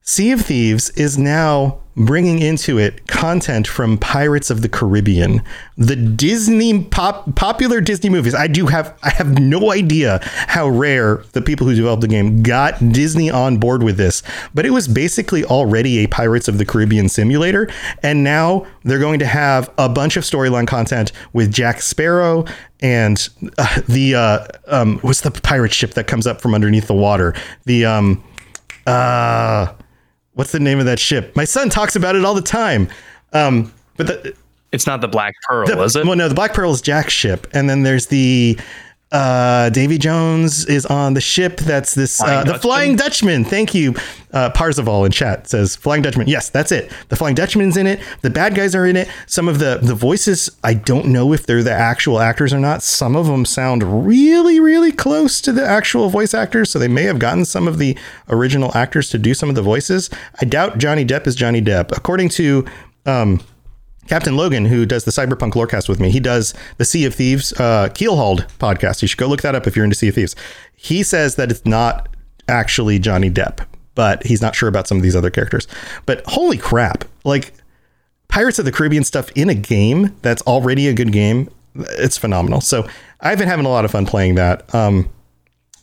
Sea of Thieves is now bringing into it content from Pirates of the Caribbean, the Disney pop, popular Disney movies. I do have I have no idea how Rare the people who developed the game got Disney on board with this, but it was basically already a Pirates of the Caribbean simulator, and now they're going to have a bunch of storyline content with Jack Sparrow and uh, the uh, um, what's the pirate ship that comes up from underneath the water? The um, uh what's the name of that ship? My son talks about it all the time. Um, but the, it's not the Black Pearl, the, is it? Well, no, the Black Pearl is Jack's ship, and then there's the uh, Davy Jones is on the ship. That's this uh, the Flying Dutchman. Thank you, uh, Parzival in chat says Flying Dutchman. Yes, that's it. The Flying Dutchman's in it. The bad guys are in it. Some of the the voices I don't know if they're the actual actors or not. Some of them sound really really close to the actual voice actors, so they may have gotten some of the original actors to do some of the voices. I doubt Johnny Depp is Johnny Depp, according to. Um, Captain Logan, who does the Cyberpunk Lorecast with me, he does the Sea of Thieves uh, Keelhauled podcast. You should go look that up if you're into Sea of Thieves. He says that it's not actually Johnny Depp, but he's not sure about some of these other characters. But holy crap, like Pirates of the Caribbean stuff in a game that's already a good game, it's phenomenal. So I've been having a lot of fun playing that. Um,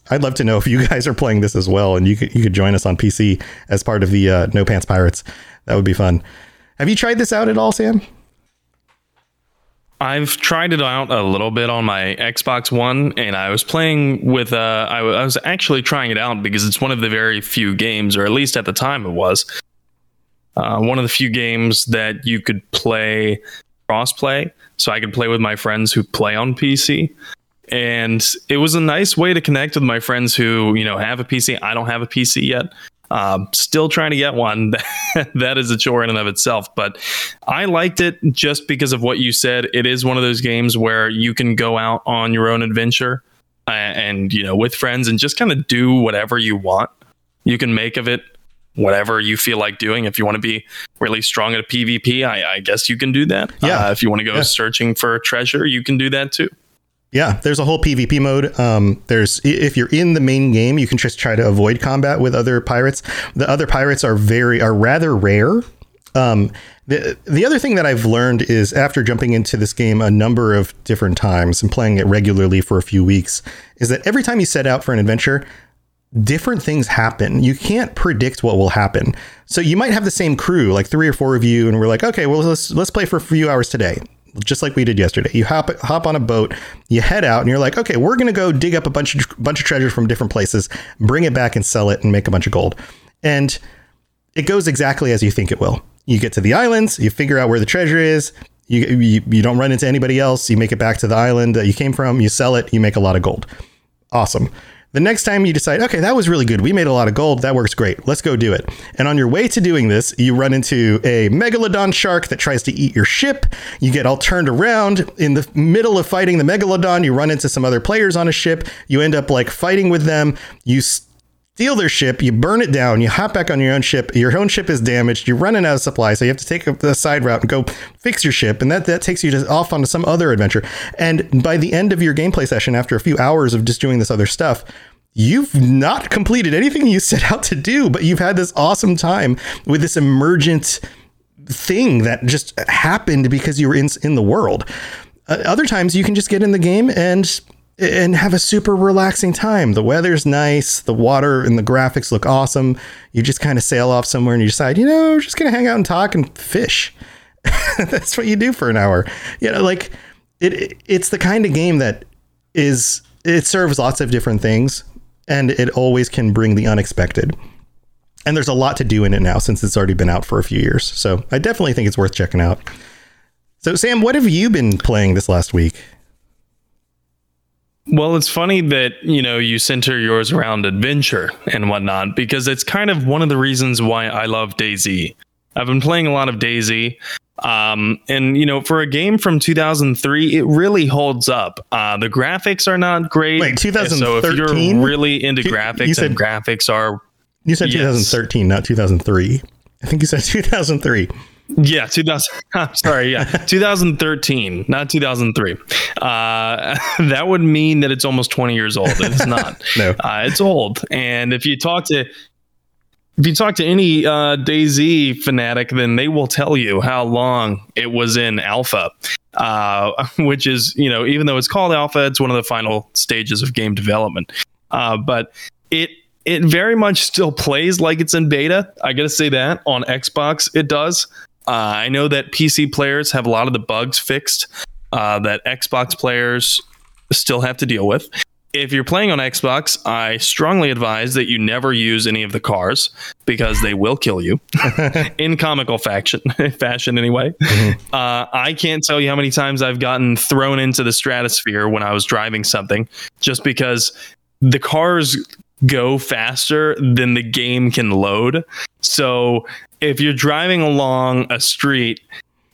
I'd love to know if you (laughs) guys are playing this as well, and you could you could join us on PC as part of the uh, No Pants Pirates. That would be fun. Have you tried this out at all, Sam? I've tried it out a little bit on my Xbox One, and I was playing with. Uh, I, w- I was actually trying it out because it's one of the very few games, or at least at the time it was, uh, one of the few games that you could play crossplay. So I could play with my friends who play on PC, and it was a nice way to connect with my friends who you know have a PC. I don't have a PC yet, um, still trying to get one. (laughs) that is a chore in and of itself. But I liked it just because of what you said. It is one of those games where you can go out on your own adventure uh, and, you know, with friends and just kind of do whatever you want. You can make of it whatever you feel like doing. If you want to be really strong at a PvP, I, I guess you can do that. Yeah. Uh, if you want to go Yeah. searching for treasure, you can do that too. Yeah, there's a whole PvP mode. Um, there's if you're in the main game, you can just try to avoid combat with other pirates. The other pirates are very are rather rare. Um, the the other thing that I've learned is after jumping into this game a number of different times and playing it regularly for a few weeks, is that every time you set out for an adventure, different things happen. You can't predict what will happen. So you might have the same crew, like three or four of you, and we're like, okay, well let's let's play for a few hours today. Just like we did yesterday. You hop hop on a boat, you head out, and you're like, okay, we're gonna go dig up a bunch of bunch of treasure from different places, bring it back and sell it and make a bunch of gold. And it goes exactly as you think it will. You get to the islands, you figure out where the treasure is. You, you, you don't run into anybody else. You make it back to the island that you came from. You sell it. You make a lot of gold. Awesome. The next time you decide, okay, that was really good. We made a lot of gold. That works great. Let's go do it. And on your way to doing this, you run into a megalodon shark that tries to eat your ship. You get all turned around. In the middle of fighting the megalodon, you run into some other players on a ship. You end up like fighting with them. You steal their ship, you burn it down, you hop back on your own ship, your own ship is damaged, you're running out of supply, so you have to take the side route and go fix your ship, and that, that takes you to, off onto some other adventure. And by the end of your gameplay session, after a few hours of just doing this other stuff, you've not completed anything you set out to do, but you've had this awesome time with this emergent thing that just happened because you were in in the world. Uh, other times you can just get in the game and and have a super relaxing time. The weather's nice, the water and the graphics look awesome. You just kind of sail off somewhere and you decide, you know, we're just gonna hang out and talk and fish. (laughs) That's what you do for an hour. You know, like it. It's the kind of game that is it serves lots of different things, and it always can bring the unexpected. And there's a lot to do in it now since it's already been out for a few years. So I definitely think it's worth checking out. So Sam, what have you been playing this last week? Well, it's funny that, you know, you center yours around adventure and whatnot, because it's kind of one of the reasons why I love DayZ. I've been playing a lot of DayZ. Um, and you know, for a game from 2003, it really holds up. Uh, the graphics are not great. Wait, 2013? So if you're really into You- you graphics, said- and graphics are You said Yes. 2013, not 2003. I think you said 2003. Yeah, 2000. (laughs) I'm sorry. Yeah, (laughs) 2013, not 2003. Uh, (laughs) that would mean that it's almost 20 years old. It's not. No. uh, it's old. And if you talk to if you talk to any uh, DayZ fanatic, then they will tell you how long it was in alpha. Uh, which is, you know, even though it's called alpha, it's one of the final stages of game development. Uh, but it it very much still plays like it's in beta. I gotta say that on Xbox it does. Uh, I know that PC players have a lot of the bugs fixed uh, that Xbox players still have to deal with. If you're playing on Xbox, I strongly advise that you never use any of the cars because they will kill you (laughs) in comical faction (laughs) fashion anyway. Uh, I can't tell you how many times I've gotten thrown into the stratosphere when I was driving something just because the cars go faster than the game can load. So if you're driving along a street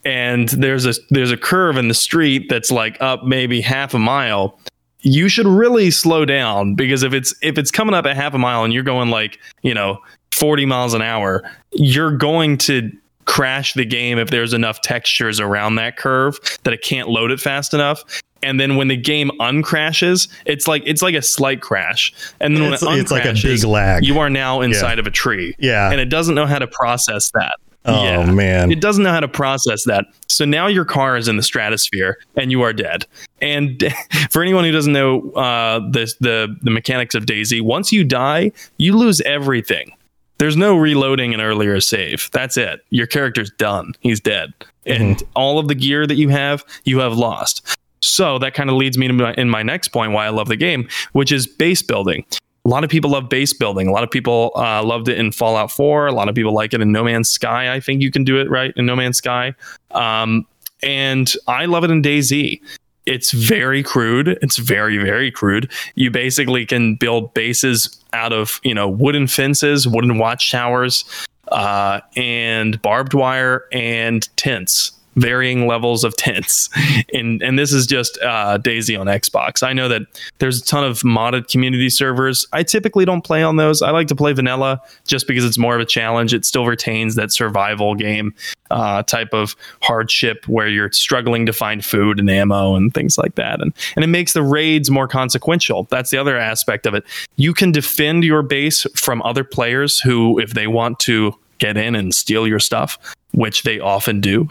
and there's a there's a curve in the street that's like up maybe half a mile, you should really slow down because if it's if it's coming up at half a mile and you're going like, you know, 40 miles an hour, you're going to crash the game if there's enough textures around that curve that it can't load it fast enough. And then when the game uncrashes, it's like it's like a slight crash. And then It's- when it it's like a big lag. You are now inside of a tree. Yeah. And it doesn't know how to process that. Oh, Yeah. man. It doesn't know how to process that. So now your car is in the stratosphere and you are dead. And (laughs) for anyone who doesn't know uh, the, the the mechanics of DayZ, once you die, you lose everything. There's no reloading an earlier save. That's it. Your character's done. He's dead. And all of the gear that you have, you have lost. So that kind of leads me to my, in my next point why I love the game, which is base building. A lot of people love base building. A lot of people uh, loved it in Fallout 4. A lot of people like it in No Man's Sky. I think you can do it right in No Man's Sky. Um, and I love it in DayZ. It's very crude. It's very, very crude. You basically can build bases out of, you know, wooden fences, wooden watchtowers, uh, and barbed wire and tents varying levels of tents. (laughs) And and this is just uh, DayZ on xbox. I know that there's a ton of modded community servers. I typically don't play on those. I like to play vanilla just because it's more of a challenge. It still retains that survival game uh, type of hardship where you're struggling to find food and ammo and things like that. And and it makes the raids more consequential. That's the other aspect of it. You can defend your base from other players who if they want to get in and steal your stuff, which they often do,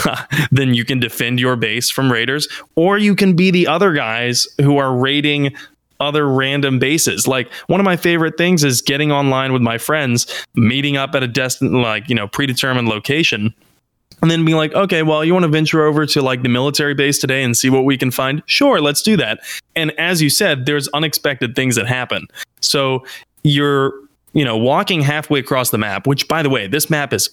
(laughs) then you can defend your base from raiders, or you can be the other guys who are raiding other random bases. Like one of my favorite things is getting online with my friends, meeting up at a destined, like, you know, predetermined location. And then being like, okay, well, you want to venture over to like the military base today and see what we can find? Sure, let's do that. And as you said, there's unexpected things that happen. So you're you know, walking halfway across the map, which by the way, this map is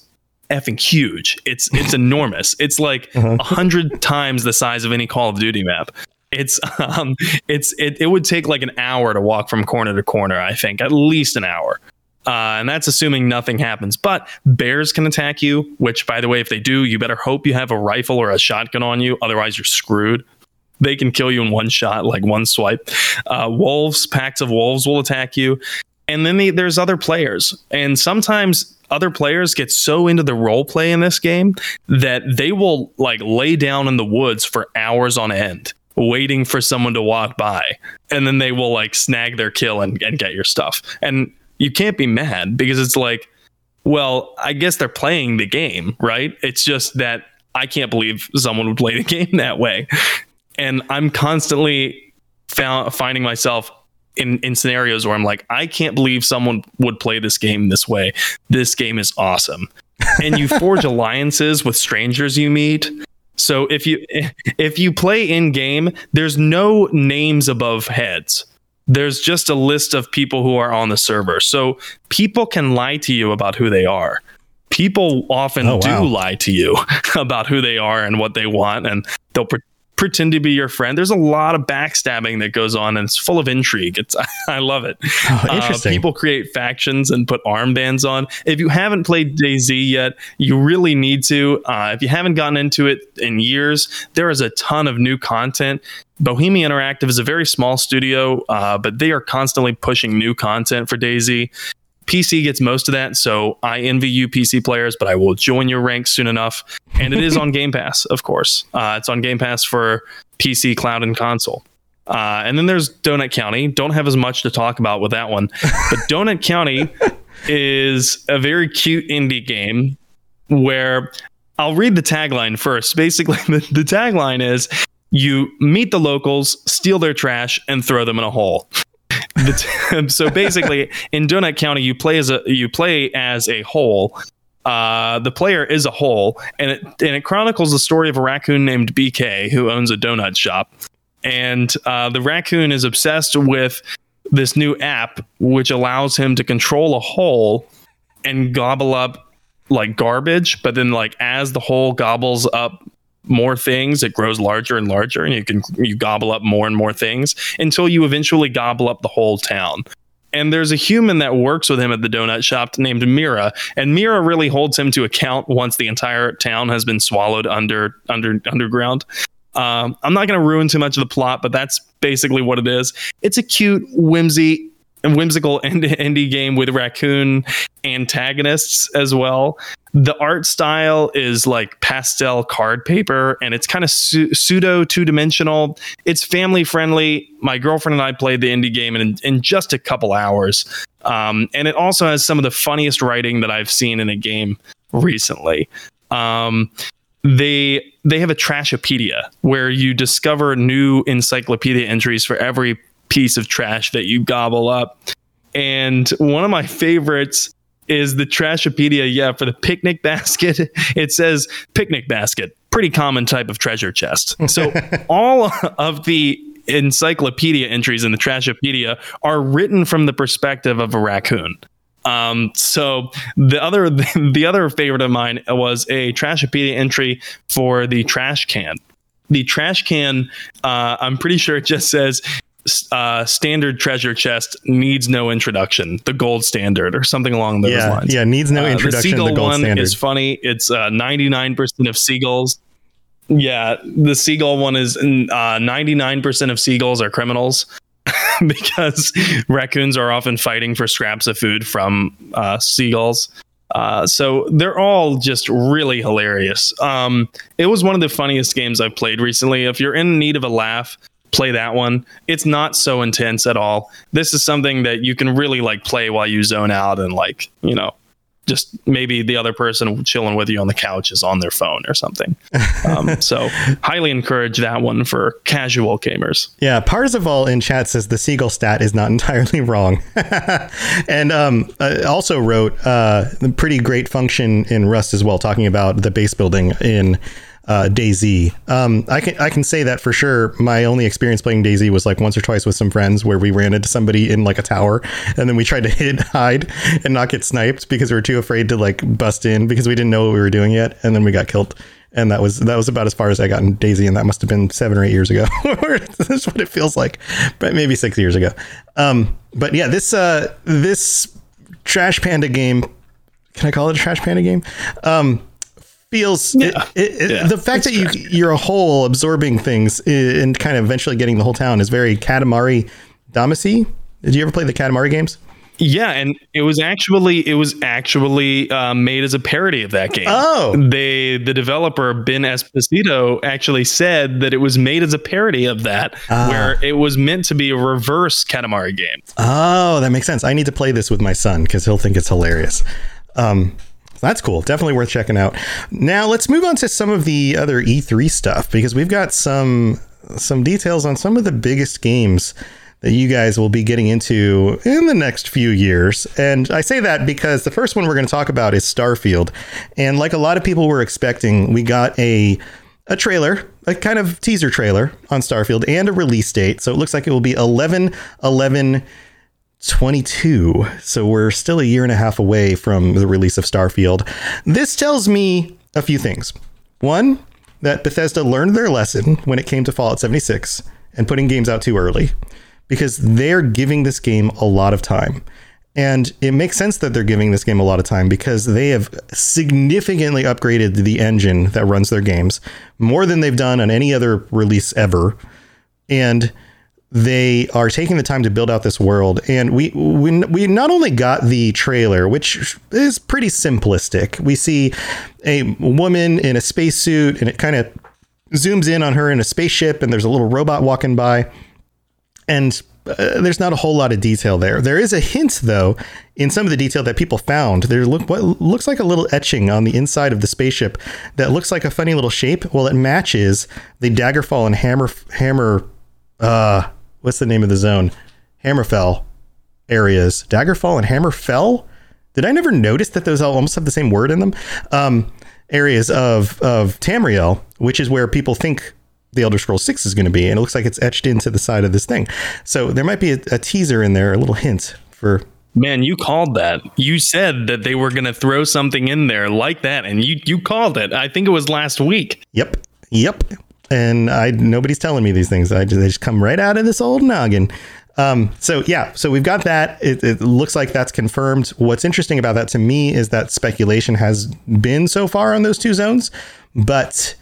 effing huge. It's it's (laughs) enormous. It's like a hundred times the size of any Call of Duty map. It's um it's it, it would take like an hour to walk from corner to corner, I think. At least an hour. Uh, and that's assuming nothing happens. But bears can attack you, which, by the way, if they do, you better hope you have a rifle or a shotgun on you. Otherwise, you're screwed they can kill you in one shot, like one swipe. Uh, wolves, packs of wolves will attack you. And then the, there's other players. And sometimes other players get so into the role play in this game that they will like lay down in the woods for hours on end waiting for someone to walk by and then they will like snag their kill and, and get your stuff and you can't be mad because it's like Well, I guess they're playing the game, right? It's just that I can't believe someone would play the (laughs) game that way. And I'm constantly found, finding myself in, in scenarios where I'm like, I can't believe someone would play this game this way. This game is awesome. And you (laughs) forge alliances with strangers you meet. So if you (laughs) if you play in game, there's no names above heads. There's just a list of people who are on the server. So people can lie to you about who they are. People often Oh, wow. do lie to you (laughs) about who they are and what they want, and they'll pre- pretend to be your friend. There's a lot of backstabbing that goes on, and it's full of intrigue. It's (laughs) I love it. Oh, Uh, interesting. people create factions and put armbands on. If you haven't played DayZ yet, you really need to. Uh, if you haven't gotten into it in years, there is a ton of new content. Bohemia Interactive is a very small studio, uh, but they are constantly pushing new content for DayZ. PC gets most of that, so I envy you, PC players, but I will join your ranks soon enough. And it is on (laughs) Game Pass, of course. Uh, it's on Game Pass for PC, cloud, and console. Uh, and then there's Donut County. Don't have as much to talk about with that one, but (laughs) Donut County is a very cute indie game where I'll read the tagline first. Basically, (laughs) the, the tagline is you meet the locals, steal their trash, and throw them in a hole. T- (laughs) so basically, in Donut County, you play as a you play as a hole. Uh, the player is a hole, and it and it chronicles the story of a raccoon named BK who owns a donut shop, and uh, the raccoon is obsessed with this new app which allows him to control a hole and gobble up like garbage, but then like as the hole gobbles up more things, it grows larger and larger, and you can you gobble up more and more things until you eventually gobble up the whole town. And there's a human that works with him at the donut shop named Mira, and Mira really holds him to account once the entire town has been swallowed under under underground. Um, I'm not going to ruin too much of the plot, but that's basically what it is. It's a cute, whimsy, and whimsical indie, (laughs) indie game with raccoon antagonists as well. The art style is like pastel card paper, and it's kind of su- pseudo two dimensional. It's family friendly. My girlfriend and I played the indie game in, in just a couple hours, um, and it also has some of the funniest writing that I've seen in a game recently. Um, they they have a trashopedia where you discover new encyclopedia entries for every piece of trash that you gobble up. And one of my favorites is the trashopedia. Yeah, for the picnic (laughs) basket, it says picnic basket, pretty common type of treasure chest. So (laughs) all of the encyclopedia entries in the trashopedia are written from the perspective of a raccoon. Um, so the other (laughs) the other favorite of mine was a Trashopedia entry for the trash can. The trash can, uh, I'm pretty sure it just says uh, standard treasure chest needs no introduction, the gold standard, or something along those yeah, lines. yeah, needs no Uh, introduction. The seagull the gold one standard. is funny. It's uh, 99% of seagulls. Yeah, the seagull one is uh, 99% of seagulls are criminals (laughs) because raccoons are often fighting for scraps of food from uh, seagulls. Uh, so they're all just really hilarious. Um, it was one of the funniest games I've played recently. If you're in need of a laugh, play that one. It's not so intense at all. This is something that you can really like play while you zone out and like, you know, just maybe the other person chilling with you on the couch is on their phone or something. Um, (laughs) so highly encourage that one for casual gamers. Yeah, Parzival in chat says the seagull stat is not (laughs) entirely wrong, (laughs) and um, uh, also wrote uh, a pretty great function in Rust as well, talking about the base building in uh, DayZ. Um, I can I can say that for sure. My only experience playing DayZ was like once or twice with some friends where we ran into somebody in like a tower, and then we tried to (laughs) hid hide and not get sniped because we were too afraid to like bust in because we didn't know what we were doing yet, and then we got killed and that was that was about as far as I got in DayZ, and that must have been seven or eight years ago. (laughs) That's what it feels like, but maybe six years ago. Um, but yeah, this uh, this Trash Panda game, can I call it a Trash Panda game? Um, feels it, it, it- the fact that you you're a whole absorbing things and kind of eventually getting the whole town is very Katamari Damacy. Did you ever play the Katamari games? Yeah, and it was actually it was actually uh, made as a parody of that game. Oh. they the developer Ben Esposito actually said that it was made as a parody of that, Ah. where it was meant to be a reverse Katamari game. Oh, that makes sense. I need to play this with my son because he'll think it's hilarious. Um, that's cool. Definitely worth checking out. Now let's move on to some of the other E3 stuff because we've got some some details on some of the biggest games that you guys will be getting into in the next few years. And I say that because the first one we're going to talk about is Starfield. And like a lot of people were expecting, we got a a trailer, a kind of teaser trailer on Starfield and a release date. So it looks like it will be 11 11 22. So we're still a year and a half away from the release of Starfield. This tells me a few things. One, that Bethesda learned their lesson when it came to Fallout 76 and putting games out too early because they're giving this game a lot of time. And it makes sense that they're giving this game a lot of time because they have significantly upgraded the engine that runs their games more than they've done on any other release ever. And they are taking the time to build out this world and we we, we not only got the trailer which is pretty simplistic we see a woman in a spacesuit and it kind of zooms in on her in a spaceship and there's a little robot walking by and uh, there's not a whole lot of detail there. There is a hint, though, in some of the detail that people found. There look what looks like a little etching on the inside of the spaceship that looks like a funny little shape. Well, it matches the Daggerfall and Hammer Hammer. Uh, what's the name of the zone? Hammerfell areas. Daggerfall and Hammerfell. Did I never notice that those all almost have the same word in them? Um, areas of of Tamriel, which is where people think the Elder Scrolls 6 is going to be. And it looks like it's etched into the side of this thing. So there might be a, a teaser in there, a little hint for. Man, you called that. You said that they were going to throw something in there like that, and you you called it. I think it was last week. Yep, yep. And I nobody's telling me these things. I just, they just come right out of this old noggin. Um, so yeah, so we've got that. It, it, looks like that's confirmed. What's interesting about that to me is that speculation has been so far on those two zones, but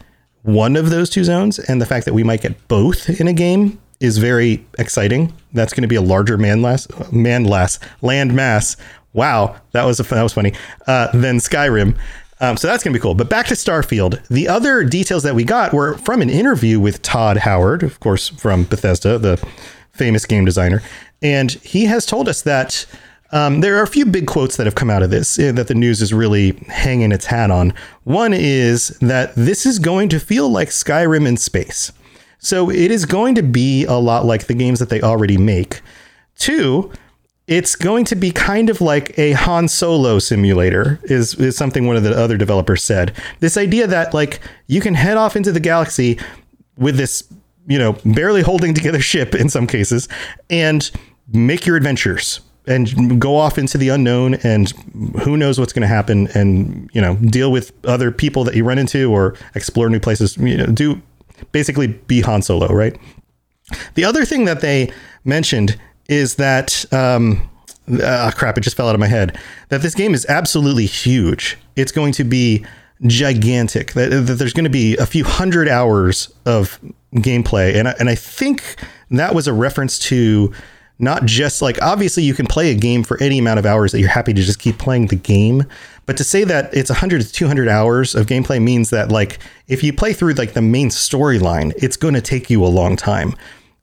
one of those two zones, and the fact that we might get both in a game is very exciting. That's going to be a larger man mass, man mass, land mass. Wow, that was a, that was funny. Uh, Skyrim. Um, so that's going to be cool. But back to Starfield. The other details that we got were from an interview with Todd Howard, of course, from Bethesda, the famous game designer. And he has told us that um, there are a few big quotes that have come out of this uh, that the news is really hanging its hat on. One is that this is going to feel like Skyrim in space. So it is going to be a lot like the games that they already make. Two, it's going to be kind of like a Han Solo simulator, is, is something one of the other developers said. This idea that like you can head off into the galaxy with this, you know, barely holding together (laughs) ship in some cases and make your adventures and go off into the unknown and who knows what's going to happen and you know deal with other people that you run into or explore new places you know do basically be Han Solo right the other thing that they mentioned is that um uh, crap it just fell out of my head. That this game is absolutely huge. It's going to be gigantic. That, that there's going to be a few hundred hours of gameplay and I, and I think that was a reference to not just like obviously you can play a game for any amount of hours that you're happy to just keep playing the game but to say that it's 100 to 200 hours of gameplay means that like if you play through like the main storyline it's going to take you a long time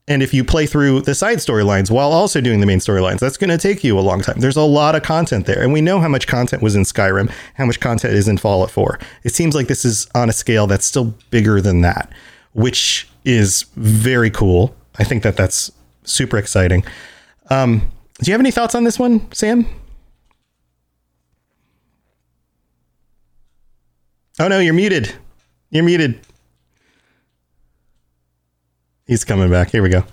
and if you play through the side storylines while also doing the main storylines that's going to take you a long time there's a lot of content there and we know how much content was in skyrim how much content is in fallout 4 it seems like this is on a scale that's still bigger than that which is very cool i think that that's super exciting. Um, do you have any thoughts on this one, Sam? Oh no, you're muted. You're muted. He's coming back. Here we go.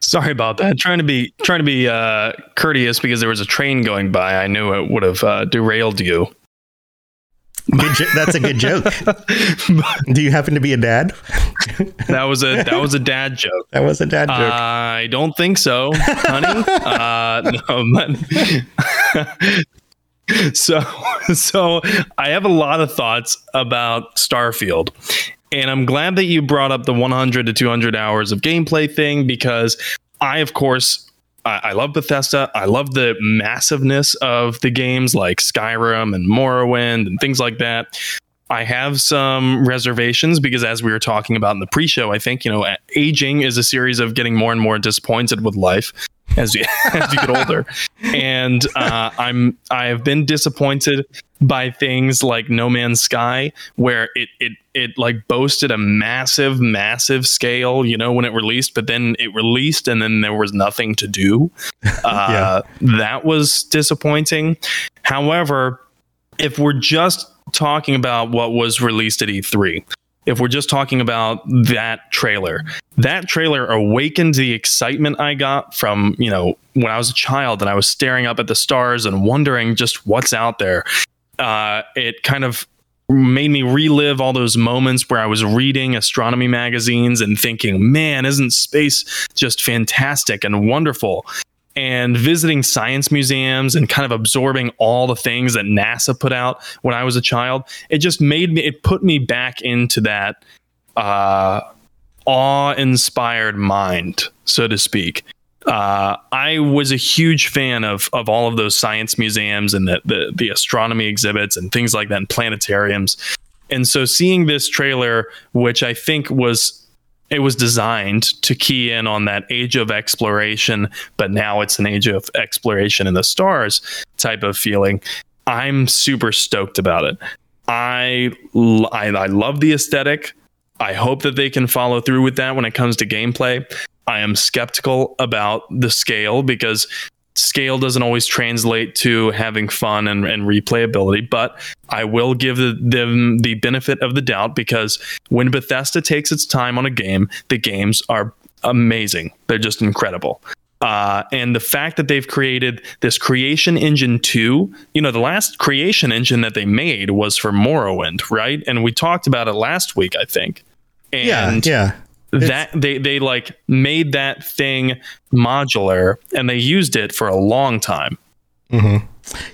Sorry about that. Trying to be trying to be uh, courteous because there was a train going by. I knew it would have uh, derailed you. Jo- that's a good joke. (laughs) Do you happen to be a dad? that was a that was a dad joke. That was a dad joke. I don't think so, honey. uh, (laughs) no, (laughs) so so I have a lot of thoughts about Starfield. And I'm glad that you brought up the 100 to 200 hours of gameplay thing because I, of course, I, love Bethesda. I love the massiveness of the games like Skyrim and Morrowind and things like that. I have some reservations because, as we were talking about in the pre show, I think, you know, aging is a series of getting more and more disappointed with life. as you (laughs) as you get older. And uh, I'm I have been disappointed by things like No Man's Sky, where it it it like boasted a massive, massive scale, you know, when it released, but then it released and then there was nothing to do. (laughs) Uh, That was disappointing. However, if we're just talking about what was released at E3, if we're just talking about that trailer, that trailer awakened the excitement I got from, you know, when I was a child and I was staring up at the stars and wondering just what's out there. Uh, it kind of made me relive all those moments where I was reading astronomy magazines and thinking, man, isn't space just fantastic and wonderful? And visiting science museums and kind of absorbing all the things that NASA put out when I was a child, it just made me, it put me back into that uh, awe inspired mind, so to speak. Uh, I was a huge fan of of all of those science museums and the, the the astronomy exhibits and things like that, and planetariums. And so, seeing this trailer, which I think was it was designed to key in on that age of exploration, but now it's an age of exploration in the stars type of feeling. I'm super stoked about it. I, I, I love the aesthetic. I hope that they can follow through with that when it comes to gameplay. I am skeptical about the scale because scale doesn't always translate to having fun and, and replayability, but I will give them the benefit of the doubt because when Bethesda takes its time on a game, the games are amazing. They're just incredible. Uh, and the fact that they've created this creation engine 2 you know the last creation engine that they made was for morrowind right and we talked about it last week i think and yeah, yeah. That they they like made that thing modular and they used it for a long time Mm-hmm.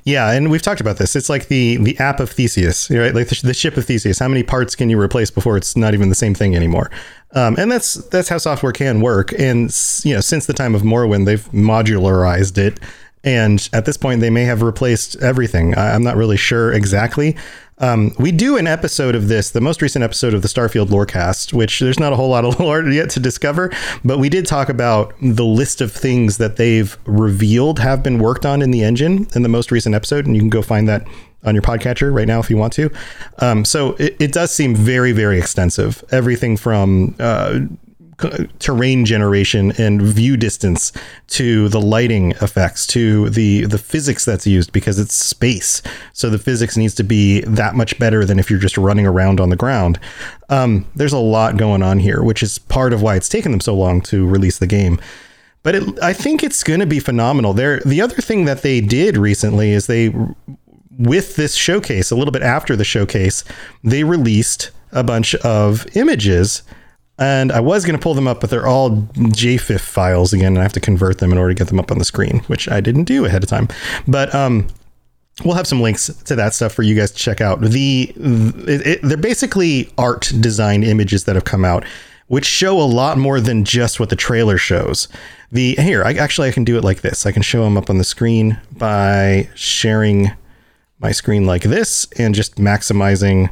Yeah, and we've talked about this. It's like the the app of Theseus, right? Like the, the ship of Theseus. How many parts can you replace before it's not even the same thing anymore? Um, and that's that's how software can work. And you know, since the time of Morrowind, they've modularized it. And at this point, they may have replaced everything. I, I'm not really sure exactly. Um, we do an episode of this, the most recent episode of the Starfield Lorecast, which there's not a whole lot of (laughs) lore yet to discover, but we did talk about the list of things that they've revealed have been worked on in the engine in the most recent episode, and you can go find that on your podcatcher right now if you want to. Um, so it, it, does seem very, very extensive. Everything from uh, terrain generation and view distance to the lighting effects to the the physics that's used because it's space. So the physics needs to be that much better than if you're just running around on the ground. Um, there's a lot going on here which is part of why it's taken them so long to release the game. But it, I think it's going to be phenomenal. There, the other thing that they did recently is they, with this showcase, a little bit after the showcase, they released a bunch of images and I was going to pull them up, but they're all JFIF files again, and I have to convert them in order to get them up on the screen, which I didn't do ahead of time. But um, we'll have some links to that stuff for you guys to check out. The it, they're basically art design images that have come out, which show a lot more than just what the trailer shows. The here, I actually I can do it like this. I can show them up on the screen by sharing my screen like this and just maximizing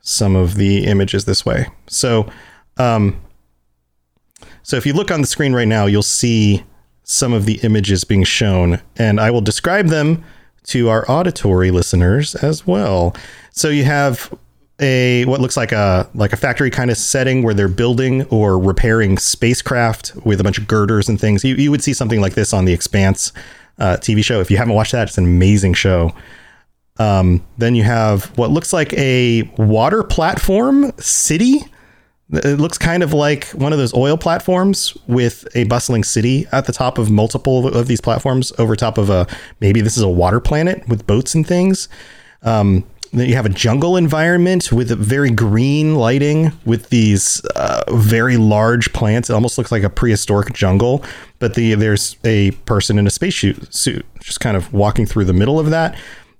some of the images this way. So um, so if you look on the screen right now, you'll see some of the images being shown, and I will describe them to our auditory listeners as well. So you have a what looks like a like a factory kind of setting where they're building or repairing spacecraft with a bunch of girders and things. You, you would see something like this on the Expanse uh, TV show. If you haven't watched that, it's an amazing show. Um, then you have what looks like a water platform city it looks kind of like one of those oil platforms with a bustling city at the top of multiple of these platforms over top of a maybe this is a water planet with boats and things. Um, then you have a jungle environment with very green lighting with these uh, very large plants. It almost looks like a prehistoric jungle, but the there's a person in a spacesuit suit just kind of walking through the middle of that.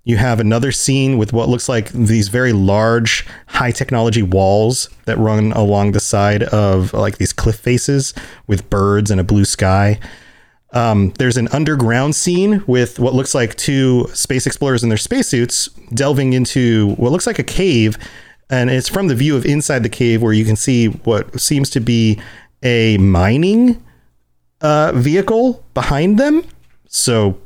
You have another scene with what looks like these very large, high technology walls that run along the side of like these cliff faces with birds and a blue sky. Um, there's an underground scene with what looks like two space explorers in their spacesuits delving into what looks like a cave. And it's from the view of inside the cave where you can see what seems to be a mining uh, vehicle behind them. So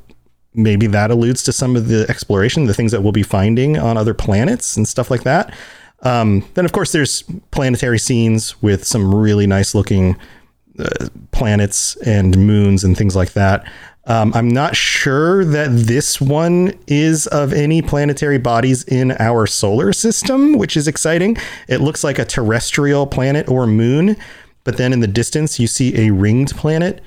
maybe that alludes to some of the exploration, the things that we'll be finding on other planets and stuff like that. Um, then, of course, there's planetary scenes with some really nice looking uh, planets and moons and things like that. Um, I'm not sure that this one is of any planetary bodies in our solar system, which is exciting. It looks like a terrestrial planet or moon, but then in the distance, you see a ringed planet,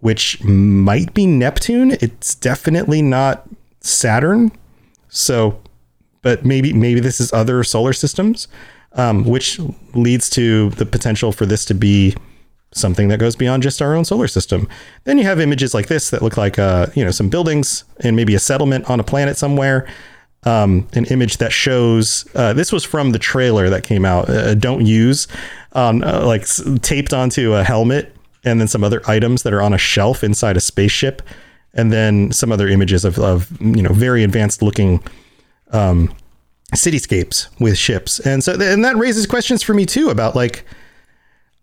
which might be Neptune. It's definitely not Saturn. So, but maybe maybe this is other solar systems, um, which leads to the potential for this to be something that goes beyond just our own solar system. Then you have images like this that look like uh, you know some buildings and maybe a settlement on a planet somewhere. Um, an image that shows uh, this was from the trailer that came out. Uh, don't use uh, like taped onto a helmet, and then some other items that are on a shelf inside a spaceship, and then some other images of, of you know very advanced looking um, cityscapes with ships, and so and that raises questions for me too about like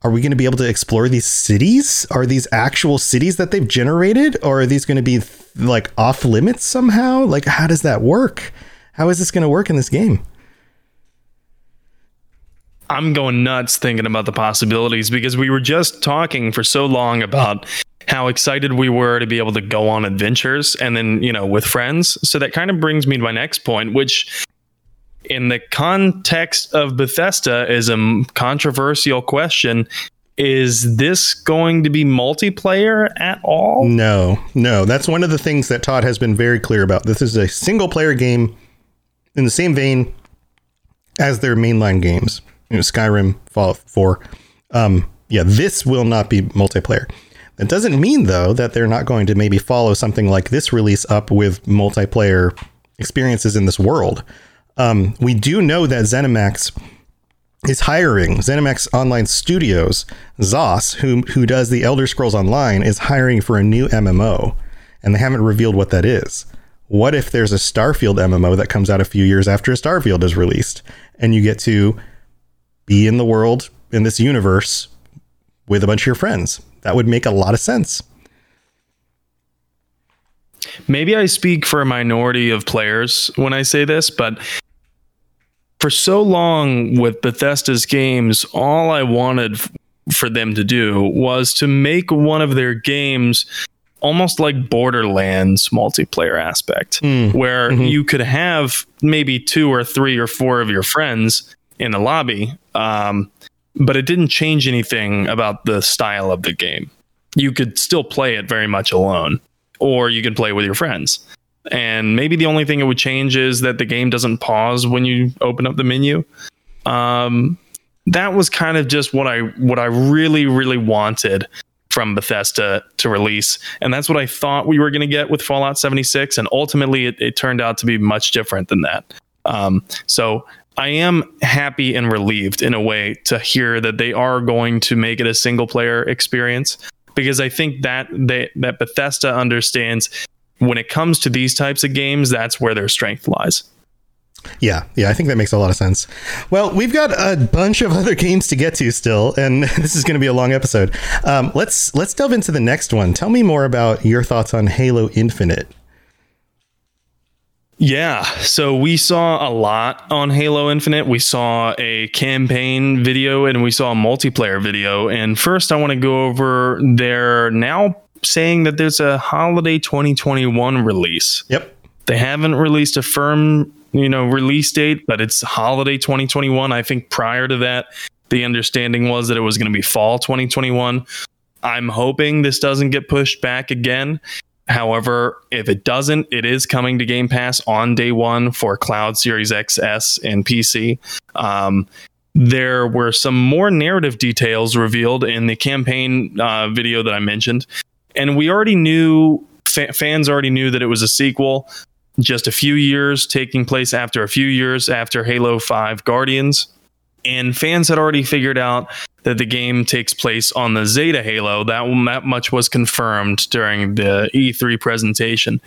are we going to be able to explore these cities? Are these actual cities that they've generated, or are these going to be like off limits somehow? Like, how does that work? How is this going to work in this game? I'm going nuts thinking about the possibilities because we were just talking for so long about how excited we were to be able to go on adventures and then, you know, with friends. So that kind of brings me to my next point, which in the context of Bethesda is a controversial question. Is this going to be multiplayer at all? No, no. That's one of the things that Todd has been very clear about. This is a single player game in the same vein as their mainline games. You know, Skyrim, Fallout 4. Um, yeah, this will not be multiplayer. That doesn't mean though that they're not going to maybe follow something like this release up with multiplayer experiences in this world. Um, we do know that ZeniMax is hiring ZeniMax Online Studios, ZOS, who who does the Elder Scrolls Online, is hiring for a new MMO, and they haven't revealed what that is. What if there's a Starfield MMO that comes out a few years after Starfield is released, and you get to be in the world in this universe with a bunch of your friends? That would make a lot of sense. maybe I speak for a minority of players when I say this, but for so long with Bethesda's games, all I wanted for them to do was to make one of their games almost like Borderlands multiplayer aspect, hmm. where mm-hmm. you could have maybe two or three or four of your friends in the lobby, um, but it didn't change anything about the style of the game. You could still play it very much alone or you could play with your friends. And maybe the only thing it would change is that the game doesn't pause when you open up the menu. Um, that was kind of just what I what I really really wanted from Bethesda to release, and that's what I thought we were going to get with Fallout 76. And ultimately, it, it turned out to be much different than that. Um, so I am happy and relieved in a way to hear that they are going to make it a single player experience because I think that they, that Bethesda understands when it comes to these types of games, that's where their strength lies. Yeah, yeah, I think that makes a lot of sense. Well, we've got a bunch of (laughs) other games to get to still, and (laughs) this is going to be a long episode. Um, let's let's delve into the next one. Tell me more about your thoughts on Halo Infinite. Yeah, so we saw a lot on Halo Infinite. We saw a campaign video and we saw a multiplayer video. And first, I want to go over they're now saying that there's a holiday 2021 release. Yep. They haven't released a firm, you know, release date, but it's holiday 2021. I think prior to that, the understanding was that it was going to be fall 2021. I'm hoping this doesn't get pushed back again. However, if it doesn't, it is coming to Game Pass on day one for Cloud Series XS and PC. Um, there were some more narrative details revealed in the campaign uh, video that I mentioned, and we already knew fa- fans already knew that it was a sequel. Just a few years taking place after a few years after Halo 5 Guardians. And fans had already figured out that the game takes place on the Zeta Halo. That, that much was confirmed during the E3 presentation.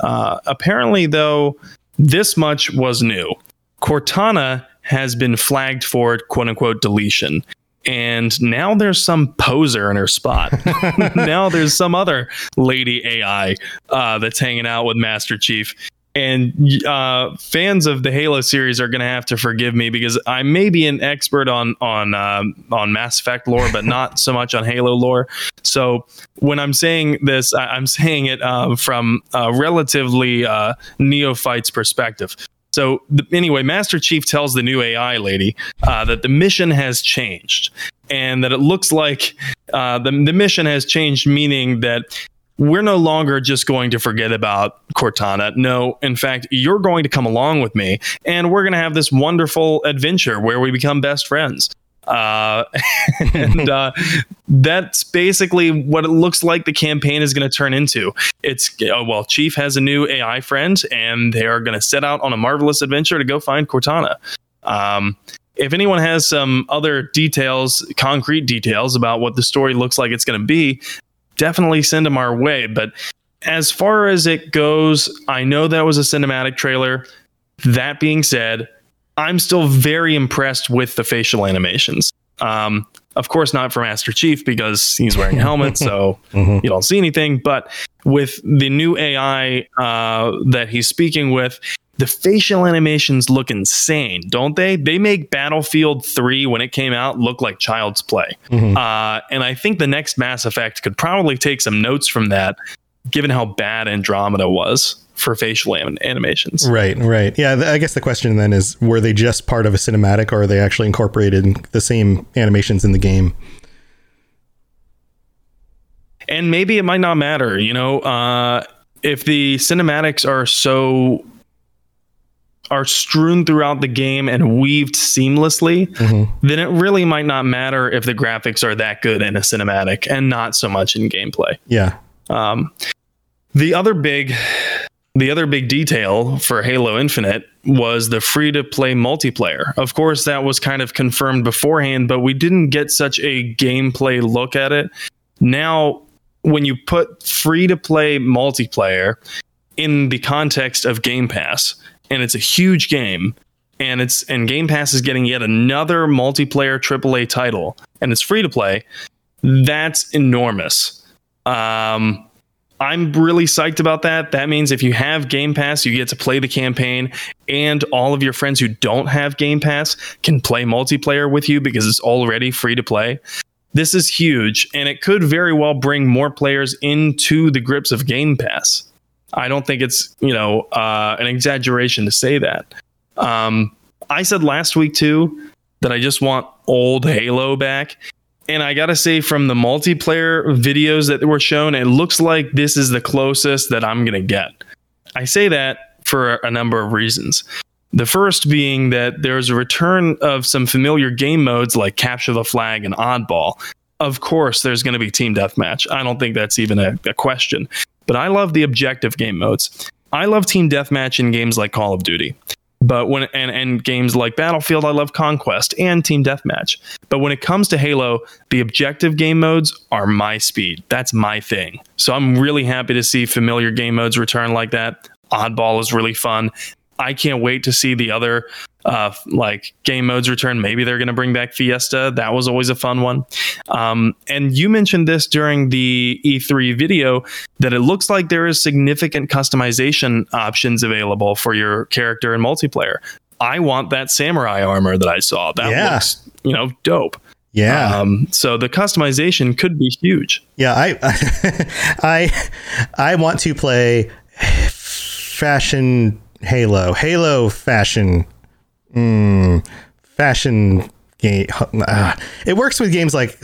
Uh, apparently, though, this much was new. Cortana has been flagged for quote unquote deletion. And now there's some poser in her spot. (laughs) (laughs) now there's some other lady AI uh, that's hanging out with Master Chief. And uh, fans of the Halo series are going to have to forgive me because I may be an expert on on um on Mass Effect lore, but not so much on Halo lore. So when I'm saying this, I- I'm saying it uh, from a relatively uh, neophyte's perspective. So anyway, Master Chief tells the new AI lady uh, that the mission has changed, and that it looks like uh, the the mission has changed, meaning that we're no longer just going to forget about Cortana. No, in fact, you're going to come along with me, and we're going to have this wonderful adventure where we become best friends. Uh, (laughs) and uh, that's basically what it looks like the campaign is going to turn into. It's uh, well, Chief has a new AI friend, and they are going to set out on a marvelous adventure to go find Cortana. Um, if anyone has some other details, concrete details about what the story looks like it's going to be, definitely send them our way. But as far as it goes, I know that was a cinematic trailer. That being said, I'm still very impressed with the facial animations. Um, of course, not for Master Chief because he's wearing a (laughs) helmet, so you don't see anything. But with the new AI uh, that he's speaking with, the facial animations look insane, don't they? They make Battlefield 3 when it came out look like child's play. Uh, and I think the next Mass Effect could probably take some notes from that, given how bad Andromeda was for facial anim- animations. Right, right. Yeah, th- I guess the question then is were they just part of a cinematic or are they actually incorporated the same animations in the game? and maybe it might not matter you know uh if the cinematics are so are strewn throughout the game and weaved seamlessly then it really might not matter if the graphics are that good in a cinematic and not so much in gameplay Yeah. um, the other big, the other big detail for Halo Infinite was the free to play multiplayer. Of course, that was kind of confirmed beforehand, but we didn't get such a gameplay look at it. Now, when you put free to play multiplayer in the context of Game Pass, and it's a huge game, and it's and Game Pass is getting yet another multiplayer AAA title, and it's free to play. That's enormous. Um, I'm really psyched about that. That means if you have Game Pass, you get to play the campaign, and all of your friends who don't have Game Pass can play multiplayer with you because it's already free to play. This is huge, and it could very well bring more players into the grips of Game Pass. I don't think it's you know uh, an exaggeration to say that. Um, I said last week too that I just want old Halo back. And I gotta say, from the multiplayer videos that were shown, it looks like this is the closest that I'm gonna get. I say that for a number of reasons. The first being that there's a return of some familiar game modes like Capture the Flag and Oddball. Of course, there's going to be Team Deathmatch. I don't think that's even a, a question. But I love the objective game modes. I love Team Deathmatch in games like Call of Duty. But when and, and games like Battlefield, I love Conquest and Team Deathmatch. But when it comes to Halo, the objective game modes are my speed. That's my thing. So I'm really happy to see familiar game modes return like that. Oddball is really fun. I can't wait to see the other uh, like game modes return. Maybe they're going to bring back Fiesta. That was always a fun one. Um, and you mentioned this during the E3 video that it looks like there is significant customization options available for your character in multiplayer. I want that samurai armor that I saw. That Yeah. looks, you know, dope. Yeah. Um, so the customization could be huge. Yeah, I (laughs) I I want to play fashion Halo. Halo fashion. Mm, fashion game. Uh, it works with games like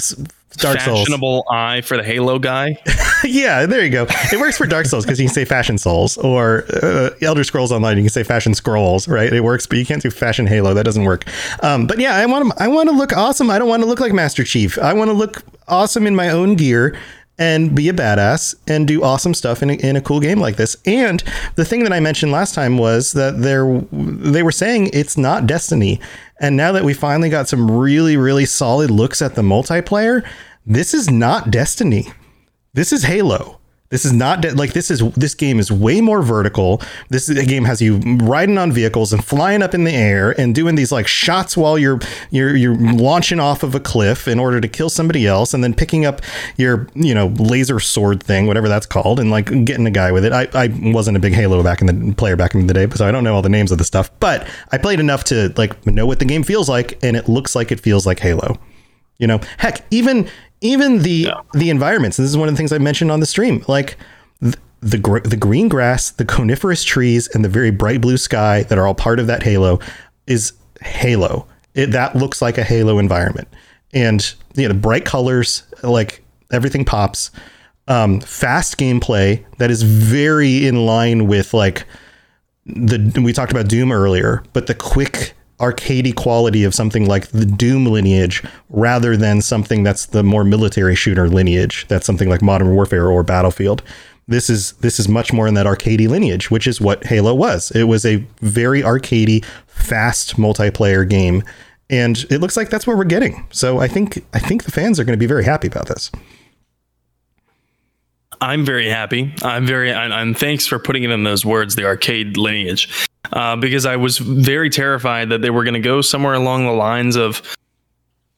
Dark Souls. Fashionable eye for the Halo guy. (laughs) yeah, there you go. It works for Dark Souls because you can say Fashion Souls or uh, Elder Scrolls Online. You can say Fashion Scrolls, right? It works, but you can't do Fashion Halo. That doesn't work. Um, but yeah, I want to. I want to look awesome. I don't want to look like Master Chief. I want to look awesome in my own gear and be a badass and do awesome stuff in a, in a cool game like this. And the thing that I mentioned last time was that they're they were saying it's not Destiny. And now that we finally got some really really solid looks at the multiplayer, this is not Destiny. This is Halo. This is not de- like this is this game is way more vertical. This is, game has you riding on vehicles and flying up in the air and doing these like shots while you're you're you're launching off of a cliff in order to kill somebody else and then picking up your you know laser sword thing, whatever that's called, and like getting a guy with it. I, I wasn't a big Halo back in the player back in the day, so I don't know all the names of the stuff, but I played enough to like know what the game feels like, and it looks like it feels like Halo. You know, heck, even even the the environments. This is one of the things I mentioned on the stream. Like th- the gr- the green grass, the coniferous trees, and the very bright blue sky that are all part of that halo is Halo. It, that looks like a Halo environment, and you know, the bright colors, like everything pops. Um, fast gameplay that is very in line with like the we talked about Doom earlier, but the quick arcadey quality of something like the Doom lineage rather than something that's the more military shooter lineage. That's something like Modern Warfare or Battlefield. This is this is much more in that arcadey lineage, which is what Halo was. It was a very arcadey, fast multiplayer game, and it looks like that's what we're getting. So I think I think the fans are going to be very happy about this. I'm very happy. I'm very, and, and thanks for putting it in those words, the arcade lineage, uh, because I was very terrified that they were going to go somewhere along the lines of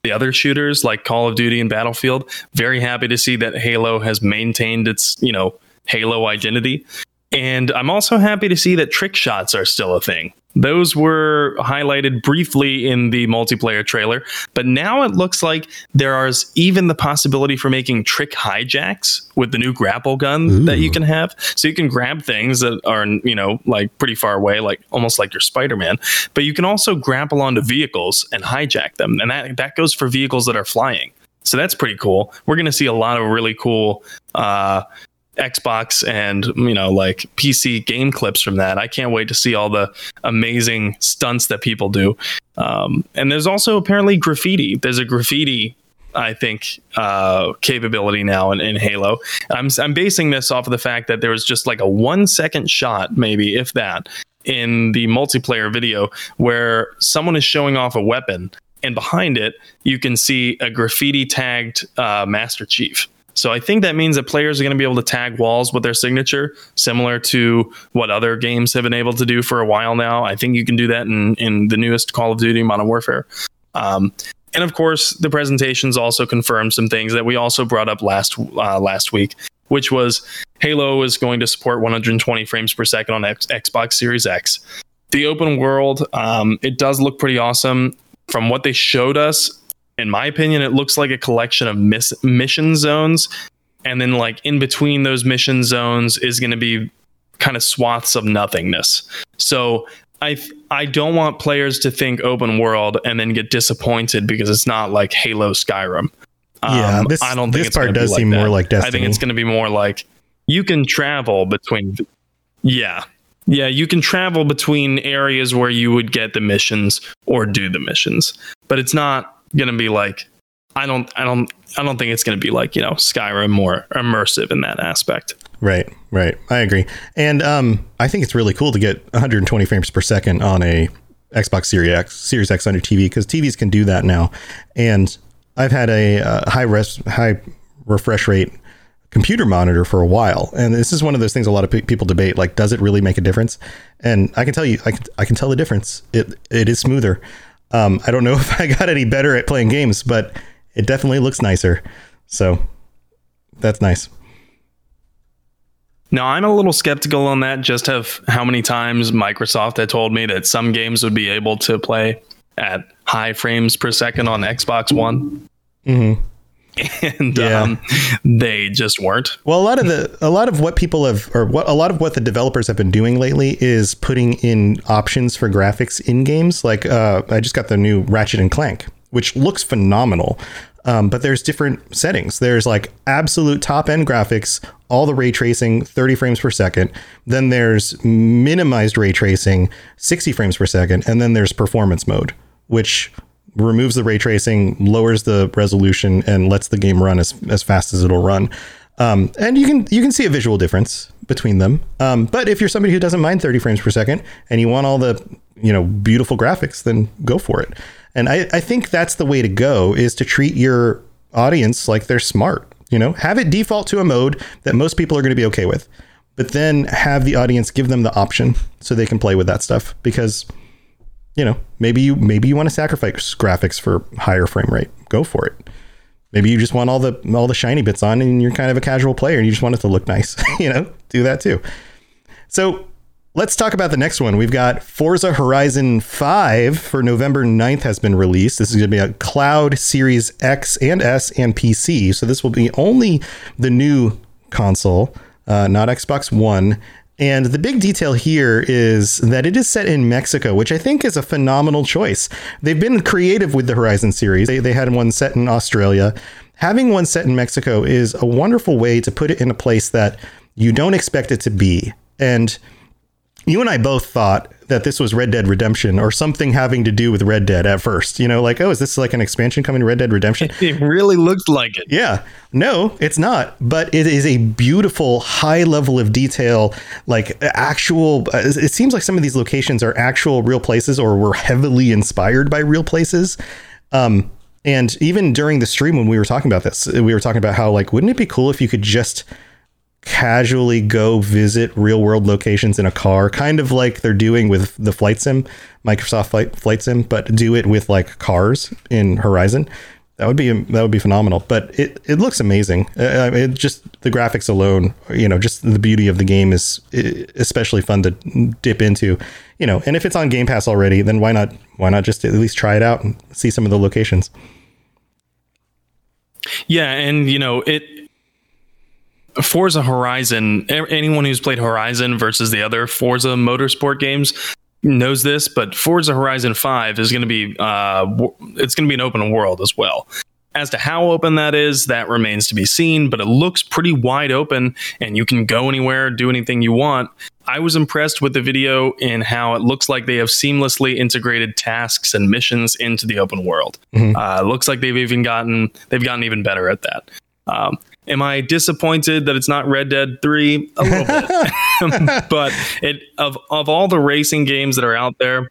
the other shooters like Call of Duty and Battlefield. Very happy to see that Halo has maintained its, you know, Halo identity. And I'm also happy to see that trick shots are still a thing. Those were highlighted briefly in the multiplayer trailer, but now it looks like there is even the possibility for making trick hijacks with the new grapple gun Ooh. that you can have. So you can grab things that are, you know, like pretty far away, like almost like your Spider Man, but you can also grapple onto vehicles and hijack them. And that, that goes for vehicles that are flying. So that's pretty cool. We're going to see a lot of really cool uh, Xbox and you know like PC game clips from that. I can't wait to see all the amazing stunts that people do. Um, and there's also apparently graffiti. There's a graffiti. I think uh, capability now in, in Halo. I'm I'm basing this off of the fact that there was just like a one second shot, maybe if that, in the multiplayer video where someone is showing off a weapon, and behind it you can see a graffiti tagged uh, Master Chief. So I think that means that players are going to be able to tag walls with their signature, similar to what other games have been able to do for a while now. I think you can do that in, in the newest Call of Duty Modern Warfare. Um, and of course, the presentations also confirmed some things that we also brought up last uh, last week, which was Halo is going to support 120 frames per second on X- Xbox Series X. The open world, um, it does look pretty awesome. From what they showed us, in my opinion, it looks like a collection of miss- mission zones. And then, like, in between those mission zones is going to be kind of swaths of nothingness. So, I I don't want players to think open world and then get disappointed because it's not like Halo Skyrim. Yeah, um, this, I don't think this part does seem like more like Destiny. I think it's going to be more like you can travel between. Yeah, yeah, you can travel between areas where you would get the missions or do the missions, but it's not gonna be like I don't I don't I don't think it's gonna be like, you know, Skyrim more immersive in that aspect. Right, right. I agree. And um I think it's really cool to get 120 frames per second on a Xbox Series X, Series X on your TV because TVs can do that now. And I've had a uh, high res high refresh rate computer monitor for a while and this is one of those things a lot of pe- people debate like does it really make a difference and i can tell you i can, I can tell the difference it it is smoother um, I don't know (laughs) if I got any better at playing games, but it definitely looks nicer. So that's nice. Now I'm a little skeptical on that, just of how many times Microsoft had told me that some games would be able to play at high frames per second on Xbox One. Mm-hmm. (laughs) and yeah. um, they just weren't. Well, a lot of the a lot of what people have, or what a lot of what the developers have been doing lately is putting in options for graphics in games. Like uh, I just got the new Ratchet and Clank, which looks phenomenal. Um, but there's different settings. There's like absolute top end graphics, all the ray tracing, 30 frames per second. Then there's minimized ray tracing, 60 frames per second, and then there's performance mode, which removes the ray tracing, lowers the resolution, and lets the game run as, as fast as it'll run. Um, and you can you can see a visual difference between them. Um, but if you're somebody who doesn't mind 30 frames per second and you want all the you know beautiful graphics, then go for it. And I, I think that's the way to go is to treat your audience like they're smart. You know, have it default to a mode that most people are going to be okay with, but then have the audience give them the option so they can play with that stuff because you know, maybe you maybe you want to sacrifice graphics for higher frame rate. Go for it. Maybe you just want all the all the shiny bits on and you're kind of a casual player and you just want it to look nice, (laughs) you know? Do that too. So, let's talk about the next one. We've got Forza Horizon 5 for November 9th has been released. This is going to be a Cloud Series X and S and PC. So this will be only the new console, uh, not Xbox One. And the big detail here is that it is set in Mexico, which I think is a phenomenal choice. They've been creative with the Horizon series. They, they had one set in Australia. Having one set in Mexico is a wonderful way to put it in a place that you don't expect it to be. And you and I both thought that this was Red Dead Redemption or something having to do with Red Dead at first. You know, like, oh, is this like an expansion coming to Red Dead Redemption? (laughs) It really looks like it. Yeah. No, it's not. But it is a beautiful, high level of detail, like actual. uh, It seems like some of these locations are actual real places or were heavily inspired by real places. Um, and even during the stream when we were talking about this, we were talking about how, like, wouldn't it be cool if you could just casually go visit real world locations in a car, kind of like they're doing with the flight sim, Microsoft flight, flight sim, but do it with like cars in Horizon. That would be that would be phenomenal. But it it looks amazing. Uh, it just the graphics alone, you know, just the beauty of the game is uh, especially fun to dip into. You know, and if it's on Game Pass already, then why not why not just at least try it out and see some of the locations? Yeah, and you know it. Forza Horizon. Anyone who's played Horizon versus the other Forza Motorsport games knows this, but Forza Horizon Five is going to be uh, it's going to be an open world as well. As to how open that is, that remains to be seen, but it looks pretty wide open and you can go anywhere, do anything you want. I was impressed with the video in how it looks like they have seamlessly integrated tasks and missions into the open world. Uh, looks like they've even gotten they've gotten even better at that. Um, am I disappointed that it's not Red Dead Three? A little bit, (laughs) (laughs) but it of of all the racing games that are out there,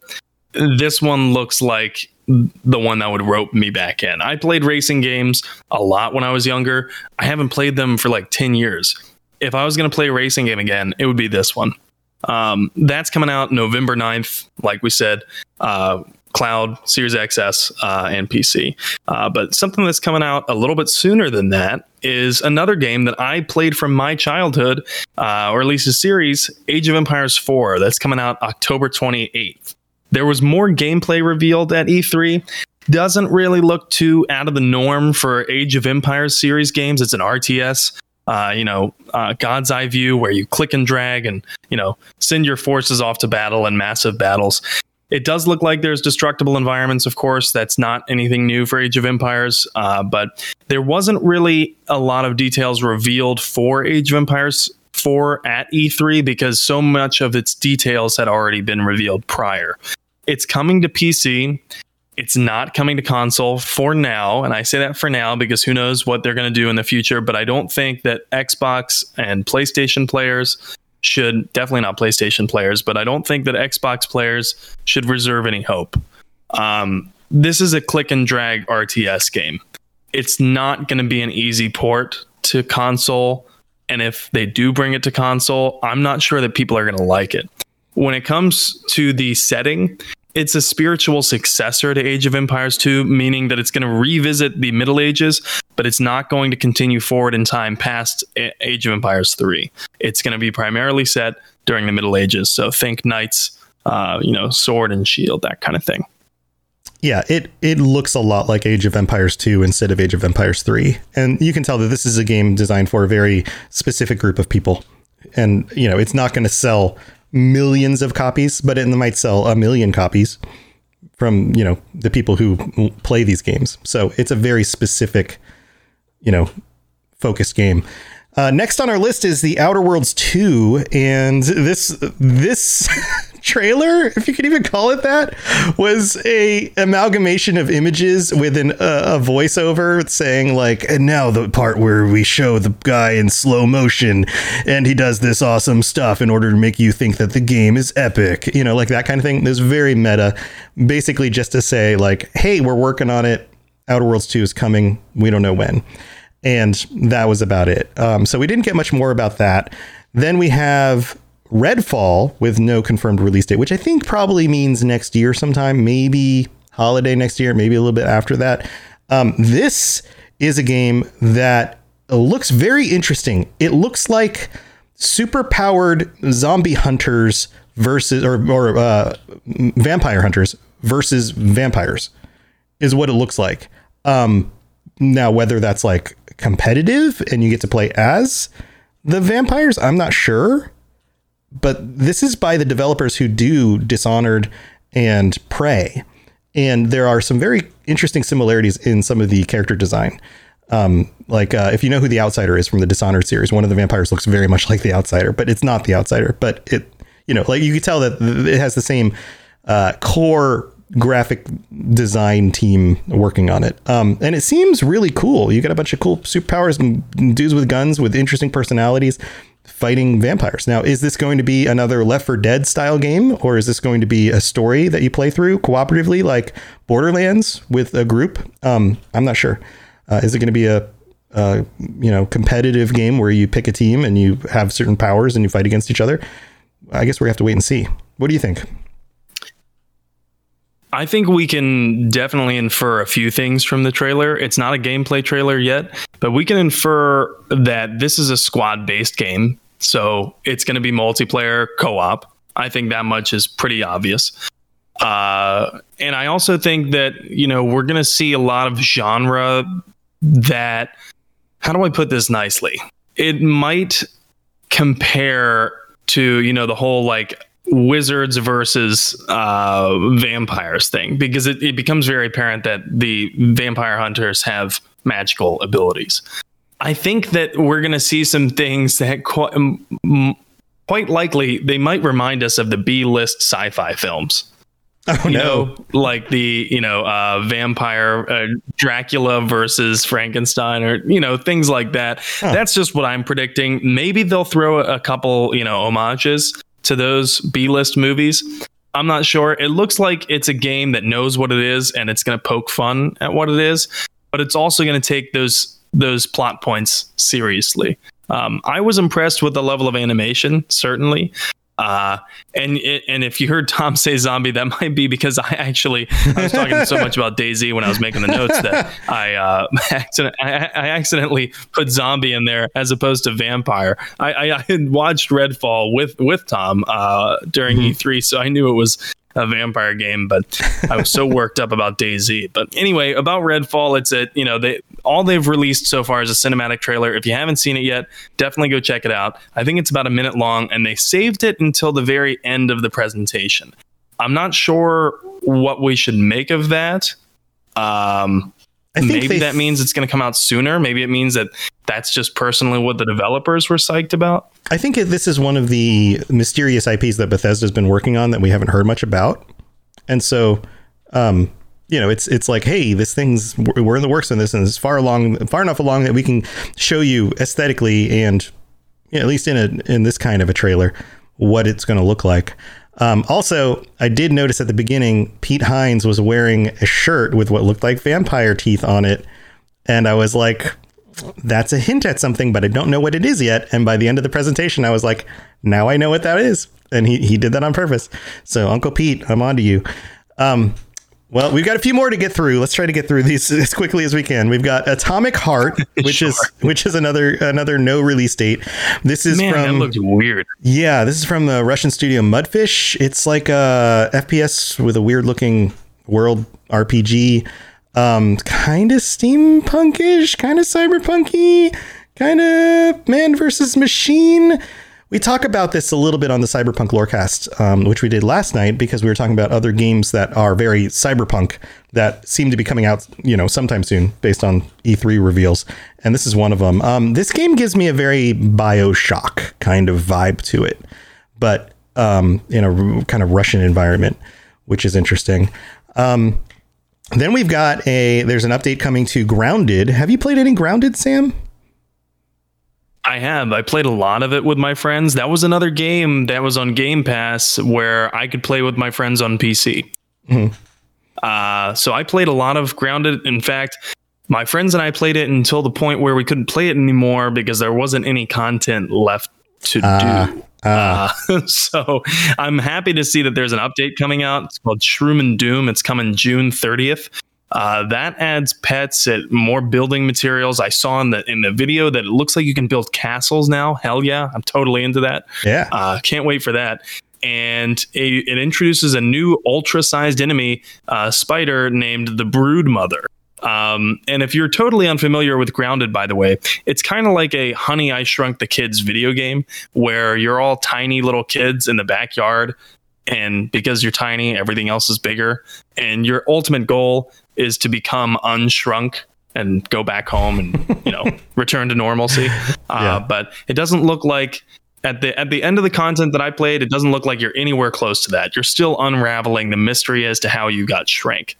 this one looks like the one that would rope me back in. I played racing games a lot when I was younger. I haven't played them for like 10 years. If I was going to play a racing game again, it would be this one. Um, that's coming out November 9th, like we said. Uh, Cloud, Series XS, uh, and PC. Uh, but something that's coming out a little bit sooner than that is another game that I played from my childhood, uh, or at least a series, Age of Empires 4. That's coming out October 28th. There was more gameplay revealed at E3. Doesn't really look too out of the norm for Age of Empires series games. It's an RTS. Uh, you know, uh, God's eye view where you click and drag and, you know, send your forces off to battle in massive battles. It does look like there's destructible environments, of course. That's not anything new for Age of Empires, uh, but there wasn't really a lot of details revealed for Age of Empires 4 at E3 because so much of its details had already been revealed prior. It's coming to PC. It's not coming to console for now. And I say that for now because who knows what they're going to do in the future. But I don't think that Xbox and PlayStation players should, definitely not PlayStation players, but I don't think that Xbox players should reserve any hope. Um, this is a click and drag RTS game. It's not going to be an easy port to console. And if they do bring it to console, I'm not sure that people are going to like it. When it comes to the setting, it's a spiritual successor to Age of Empires 2, meaning that it's going to revisit the Middle Ages, but it's not going to continue forward in time past Age of Empires 3. It's going to be primarily set during the Middle Ages. So think knights, uh, you know, sword and shield, that kind of thing. Yeah, it it looks a lot like Age of Empires 2 instead of Age of Empires 3. And you can tell that this is a game designed for a very specific group of people. And, you know, it's not going to sell millions of copies, but it might sell a million copies from, you know, the people who play these games. So, it's a very specific, you know, focused game. Uh, next on our list is the Outer Worlds 2, and this this (laughs) trailer, if you could even call it that, was a amalgamation of images with an, uh, a voiceover saying like, and now the part where we show the guy in slow motion, and he does this awesome stuff in order to make you think that the game is epic, you know, like that kind of thing. Was very meta, basically just to say like, hey, we're working on it. Outer Worlds 2 is coming. We don't know when. And that was about it. Um, so we didn't get much more about that. Then we have Redfall with no confirmed release date, which I think probably means next year sometime, maybe holiday next year, maybe a little bit after that. Um, this is a game that looks very interesting. It looks like super powered zombie hunters versus or or uh, vampire hunters versus vampires is what it looks like. Um, now whether that's like competitive and you get to play as the vampires, I'm not sure. But this is by the developers who do Dishonored and Prey, and there are some very interesting similarities in some of the character design. Um, like uh, if you know who the outsider is from the Dishonored series, one of the vampires looks very much like the outsider, but it's not the outsider. But it, you know, like you could tell that it has the same uh, core graphic design team working on it. Um, and it seems really cool. You got a bunch of cool superpowers and dudes with guns with interesting personalities fighting vampires. Now, is this going to be another Left 4 Dead style game, or is this going to be a story that you play through cooperatively, like Borderlands with a group? Um, I'm not sure. Uh, is it going to be a uh, you know competitive game where you pick a team and you have certain powers and you fight against each other? I guess we have to wait and see. What do you think? I think we can definitely infer a few things from the trailer. It's not a gameplay trailer yet, but we can infer that this is a squad based game. So it's going to be multiplayer co op. I think that much is pretty obvious. Uh, and I also think that, you know, we're going to see a lot of genre that, how do I put this nicely? It might compare to, you know, the whole like wizards versus uh, vampires thing because it, it becomes very apparent that the vampire hunters have magical abilities. I think that we're going to see some things that quite, quite likely they might remind us of the B list sci fi films. Oh you no! know, like the you know uh, vampire uh, Dracula versus Frankenstein, or you know things like that. That's just what I'm predicting. Maybe they'll throw a couple you know homages to those B-list movies. I'm not sure. It looks like it's a game that knows what it is and it's going to poke fun at what it is, but it's also going to take those those plot points seriously. Um, I was impressed with the level of animation, certainly. Uh, and and if you heard Tom say zombie, that (laughs) might be because I actually I was talking so much about DayZ when I was making the notes that I uh, (laughs) accident, I, I accidentally put zombie in there as opposed to vampire. I, I, I had watched Redfall with with Tom uh, during E3, so I knew it was a vampire game, but I was so worked up about DayZ. But anyway, about Redfall, it's a you know they all they've released so far is a cinematic trailer. If you haven't seen it yet, definitely go check it out. I think it's about a minute long, and they saved it until the very end of the presentation. I'm not sure what we should make of that. Um, I think maybe they- that means it's going to come out sooner. Maybe it means that that's just personally what the developers were psyched about. I think this is one of the mysterious IPs that Bethesda's been working on that we haven't heard much about, and so, um, you know, it's it's like, hey, this thing's we're in the works on this, and it's far along, far enough along that we can show you aesthetically and you know, at least in a in this kind of a trailer what it's going to look like. Um, also, I did notice at the beginning Pete Hines was wearing a shirt with what looked like vampire teeth on it, and I was like, that's a hint at something, but I don't know what it is yet. And by the end of the presentation, I was like, now I know what that is. And he, he did that on purpose. So Uncle Pete, I'm on to you. Um, well, we've got a few more to get through. Let's try to get through these (laughs) as quickly as we can. We've got Atomic Heart, (laughs) which is which is another another no release date. This is Man, that from looks weird. yeah, this is from the Russian studio Mundfish. It's like a FPS with a weird looking world RPG. Um, kind of steampunkish, kind of cyberpunky, kind of man versus machine. We talk about this a little bit on the Cyberpunk Lorecast, um, which we did last night because we were talking about other games that are very cyberpunk that seem to be coming out, you know, sometime soon based on E3 reveals. And this is one of them. Um, this game gives me a very Bioshock kind of vibe to it, but um, in a kind of Russian environment, which is interesting. Um, then we've got a there's an update coming to Grounded. Have you played any Grounded, Sam? I have. I played a lot of it with my friends. That was another game that was on Game Pass where I could play with my friends on PC. Mhm. Uh, so I played a lot of Grounded. In fact, My friends and I played it until the point where we couldn't play it anymore because there wasn't any content left to do. Uh, (laughs) so I'm happy to see that there's an update coming out. It's called Shroom and Doom. It's coming June 30th. Uh, that adds pets, it more building materials. I saw in the in the video that it looks like you can build castles now. Hell yeah, I'm totally into that. Yeah. Uh, can't wait for that. And it, it introduces a new ultra sized enemy uh, spider named the Brood Mother. Um, and if you're totally unfamiliar with Grounded, by the way, it's kind of like a Honey I Shrunk the Kids video game where you're all tiny little kids in the backyard. And because you're tiny, everything else is bigger. And your ultimate goal is to become unshrunk and go back home and, you know, (laughs) return to normalcy. Uh, Yeah. But it doesn't look like at the at the end of the content that I played, it doesn't look like you're anywhere close to that. You're still unraveling the mystery as to how you got shrank.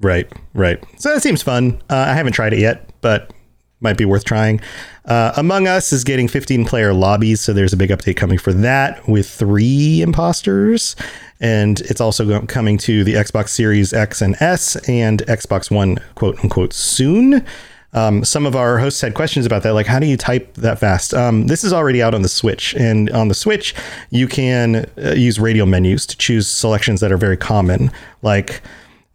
Right, right. So that seems fun. Uh, I haven't tried it yet, but might be worth trying. Uh, Among Us is getting 15 player lobbies, so there's a big update coming for that with three imposters. And it's also coming to the Xbox Series X and S and Xbox One, quote unquote, soon. Um, some of our hosts had questions about that, like how do you type that fast? Um, this is already out on the Switch, and on the Switch, you can uh, use radial menus to choose selections that are very common, like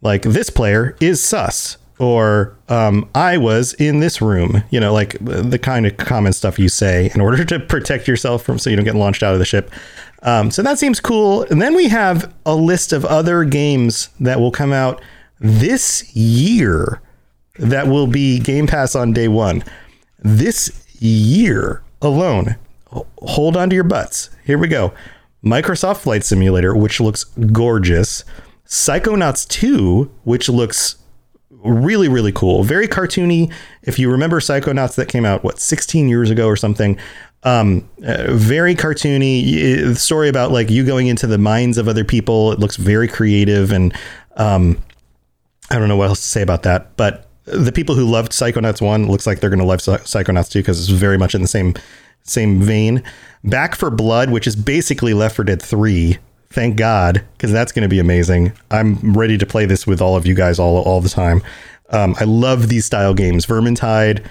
like this player is sus or um, I was in this room, you know, like the kind of common stuff you say in order to protect yourself from so you don't get launched out of the ship. Um, so that seems cool. And then we have a list of other games that will come out this year that will be Game Pass on day one. This year alone, hold on to your butts. Here we go. Microsoft Flight Simulator, which looks gorgeous. Psychonauts 2, which looks really really cool very cartoony if you remember psychonauts that came out what 16 years ago or something um uh, very cartoony story about like you going into the minds of other people it looks very creative and um i don't know what else to say about that but the people who loved psychonauts 1 looks like they're going to love psychonauts 2 because it's very much in the same same vein Back 4 Blood which is basically Left 4 Dead 3 thank God, because that's going to be amazing. I'm ready to play this with all of you guys all all the time. Um, I love these style games. Vermintide,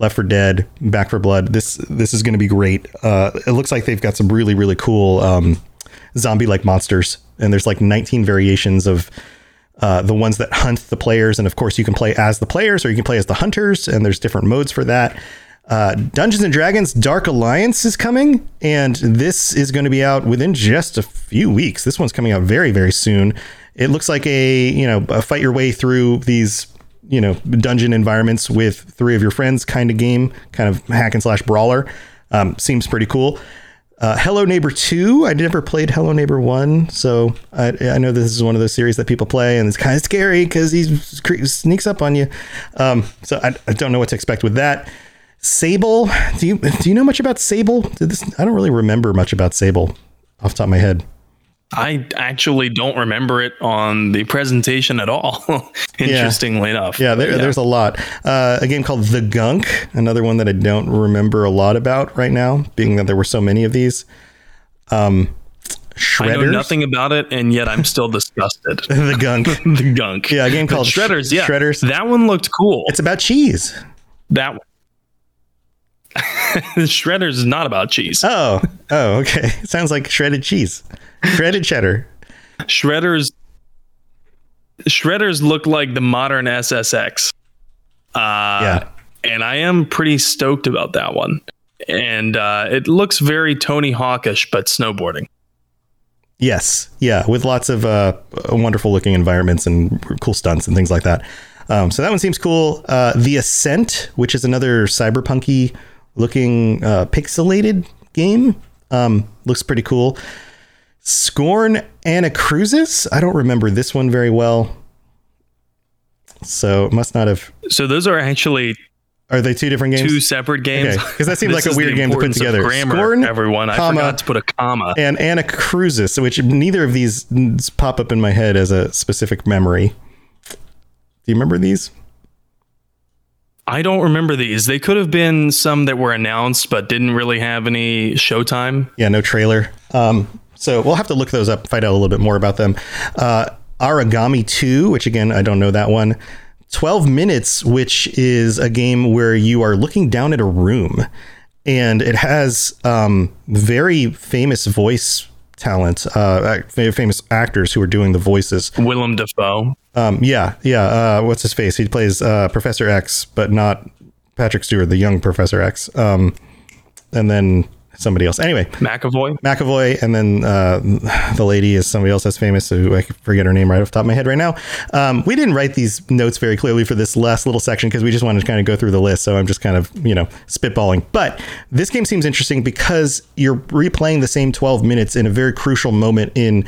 Left 4 Dead, Back 4 Blood. This this is going to be great. Uh, it looks like they've got some really really cool um, zombie like monsters, and there's like 19 variations of. Uh, the ones that hunt the players, and of course, you can play as the players or you can play as the hunters, and there's different modes for that. Uh, Dungeons and Dragons Dark Alliance is coming, and this is going to be out within just a few weeks. This one's coming out very, very soon. It looks like a you know a fight your way through these you know dungeon environments with three of your friends kind of game, kind of hack and slash brawler. Um, seems pretty cool. Uh, Hello Neighbor 2. I never played Hello Neighbor 1, so I, I know this is one of those series that people play, and it's kind of scary because he sneaks up on you. Um, so I, I don't know what to expect with that. Sable. Do you do you know much about Sable? This, I don't really remember much about Sable off top of my head. I actually don't remember it on the presentation at all. (laughs) Interestingly enough. Yeah, there, there's a lot. Uh, a game called The Gunk, another one that I don't remember a lot about right now, being that there were so many of these. Um, I know nothing about it, and yet I'm still disgusted. (laughs) the Gunk. (laughs) the gunk. Yeah, a game called Sh- Shredders. Yeah, Shredders. That one looked cool. It's about cheese. that one. (laughs) Shredders is not about cheese. Oh, oh, okay. (laughs) Sounds like shredded cheese, shredded cheddar. Shredders. Shredders look like the modern SSX. Uh, Yeah. And I am pretty stoked about that one. And uh, it looks very Tony Hawkish, but snowboarding. Yes, yeah, with lots of uh, wonderful looking environments and cool stunts and things like that. Um, so that one seems cool. Uh, the Ascent, which is another cyberpunky looking uh, pixelated game, um, looks pretty cool. Scorn Anacrusis. I don't remember this one very well, so it must not have. So those are actually Are they two different games? two separate games. Okay, 'cause that seems (laughs) like a weird game to put together. Grammar, Scorn, everyone. I comma, forgot to put a comma. and Anacrusis, which neither of these pop up in my head as a specific memory. Do you remember these? I don't remember these. They could have been some that were announced but didn't really have any showtime. Yeah, no trailer. Um, so we'll have to look those up, find out a little bit more about them. Uh, Origami 2, which again, I don't know that one. 12 Minutes, which is a game where you are looking down at a room and it has um, very famous voice talent, uh, famous actors who are doing the voices. Willem Dafoe. Um, yeah, yeah. Uh, what's his face? He plays uh, Professor X, but not Patrick Stewart, the young Professor X. Um, and then somebody else. Anyway, McAvoy. McAvoy, and then uh, the lady is somebody else that's famous, who I forget her name right off the top of my head right now. Um, we didn't write these notes very clearly for this last little section because we just wanted to kind of go through the list. So I'm just kind of, you know, spitballing. But this game seems interesting because you're replaying the same 12 minutes in a very crucial moment in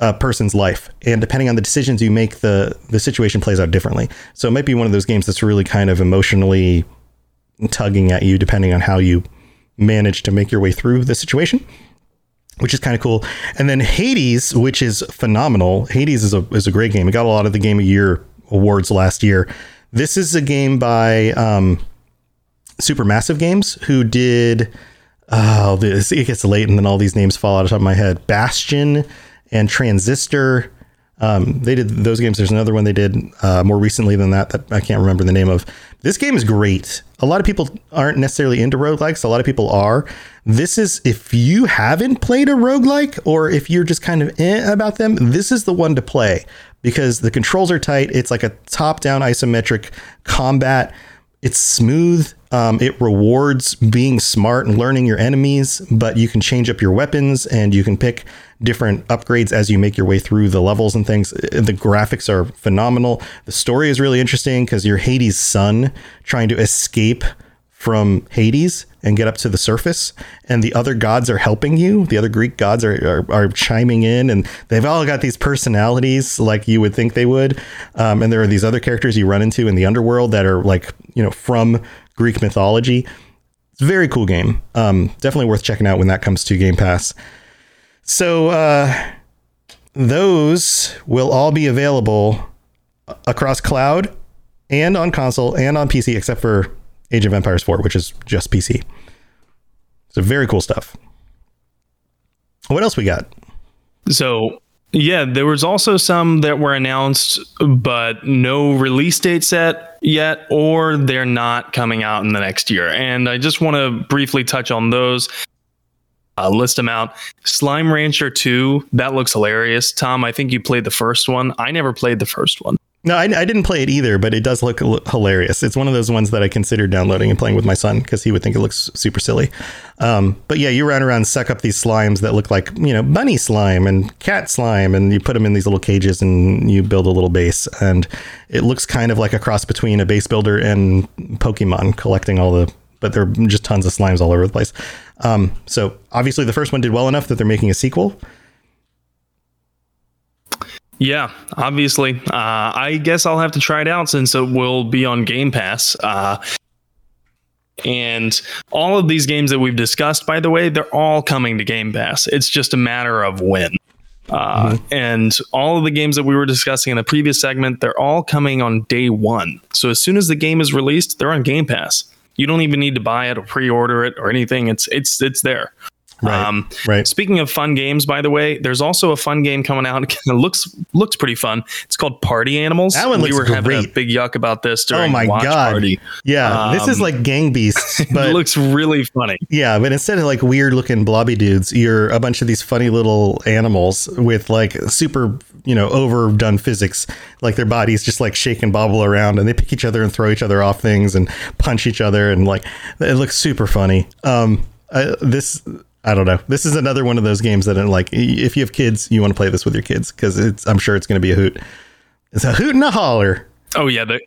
a person's life and depending on the decisions you make the the situation plays out differently so it might be one of those games that's really kind of emotionally tugging at you depending on how you manage to make your way through the situation which is kind of cool. And then Hades, which is phenomenal. Hades is a is a great game. It got a lot of the Game of Year awards last year. This is a game by um, Supermassive Games, who did. Oh, this it gets late, and then all these names fall out of top of my head. Bastion and Transistor. Um, they did those games. There's another one they did uh, more recently than that that I can't remember the name of. This game is great. A lot of people aren't necessarily into roguelikes. A lot of people are. This is if you haven't played a roguelike or if you're just kind of eh about them, this is the one to play because the controls are tight. It's like a top-down isometric combat. It's smooth. Um, it rewards being smart and learning your enemies, but you can change up your weapons and you can pick different upgrades as you make your way through the levels and things. The graphics are phenomenal. The story is really interesting because you're Hades' son trying to escape from Hades and get up to the surface, and the other gods are helping you. The other Greek gods are, are, are chiming in, and they've all got these personalities like you would think they would. Um, and there are these other characters you run into in the underworld that are like, you know, from Greek mythology. It's a very cool game. Um, definitely worth checking out when that comes to Game Pass. So uh, those will all be available across cloud and on console and on PC, except for Age of Empires 4, which is just PC. So very cool stuff. What else we got? So yeah, there was also some that were announced, but no release date set yet, or they're not coming out in the next year. And I just want to briefly touch on those. Uh, list them out. Slime Rancher 2, that looks hilarious. Tom, I think you played the first one. I never played the first one. No, I, I didn't play it either, but it does look hilarious. It's one of those ones that I considered downloading and playing with my son because he would think it looks super silly. Um, but yeah, you run around, suck up these slimes that look like you know bunny slime and cat slime, and you put them in these little cages and you build a little base. And it looks kind of like a cross between a base builder and Pokemon, collecting all the. But there are just tons of slimes all over the place. Um, so obviously, the first one did well enough that they're making a sequel. Yeah, obviously. Uh, I guess I'll have to try it out since it will be on Game Pass. Uh, and all of these games that we've discussed, by the way, they're all coming to Game Pass. It's just a matter of when. Uh, And all of the games that we were discussing in the previous segment, they're all coming on day one. So as soon as the game is released, they're on Game Pass. You don't even need to buy it or pre-order it or anything. It's it's it's there. Um, right. Speaking of fun games, by the way, there's also a fun game coming out. (laughs) it looks looks pretty fun. It's called Party Animals. That one we looks were having a big yuck about this during Oh my Watch god! Party. Yeah, this is Um, like Gang Beasts, (laughs) but it looks really funny. Yeah, but instead of like weird looking blobby dudes, you're a bunch of these funny little animals with like super, you know, overdone physics. Like their bodies just like shake and bobble around and they pick each other and throw each other off things and punch each other and like it looks super funny. Um I, this I don't know. This is another one of those games that like if you have kids, you want to play this with your kids cuz it's I'm sure it's going to be a hoot. It's a hoot and a holler. Oh yeah, the,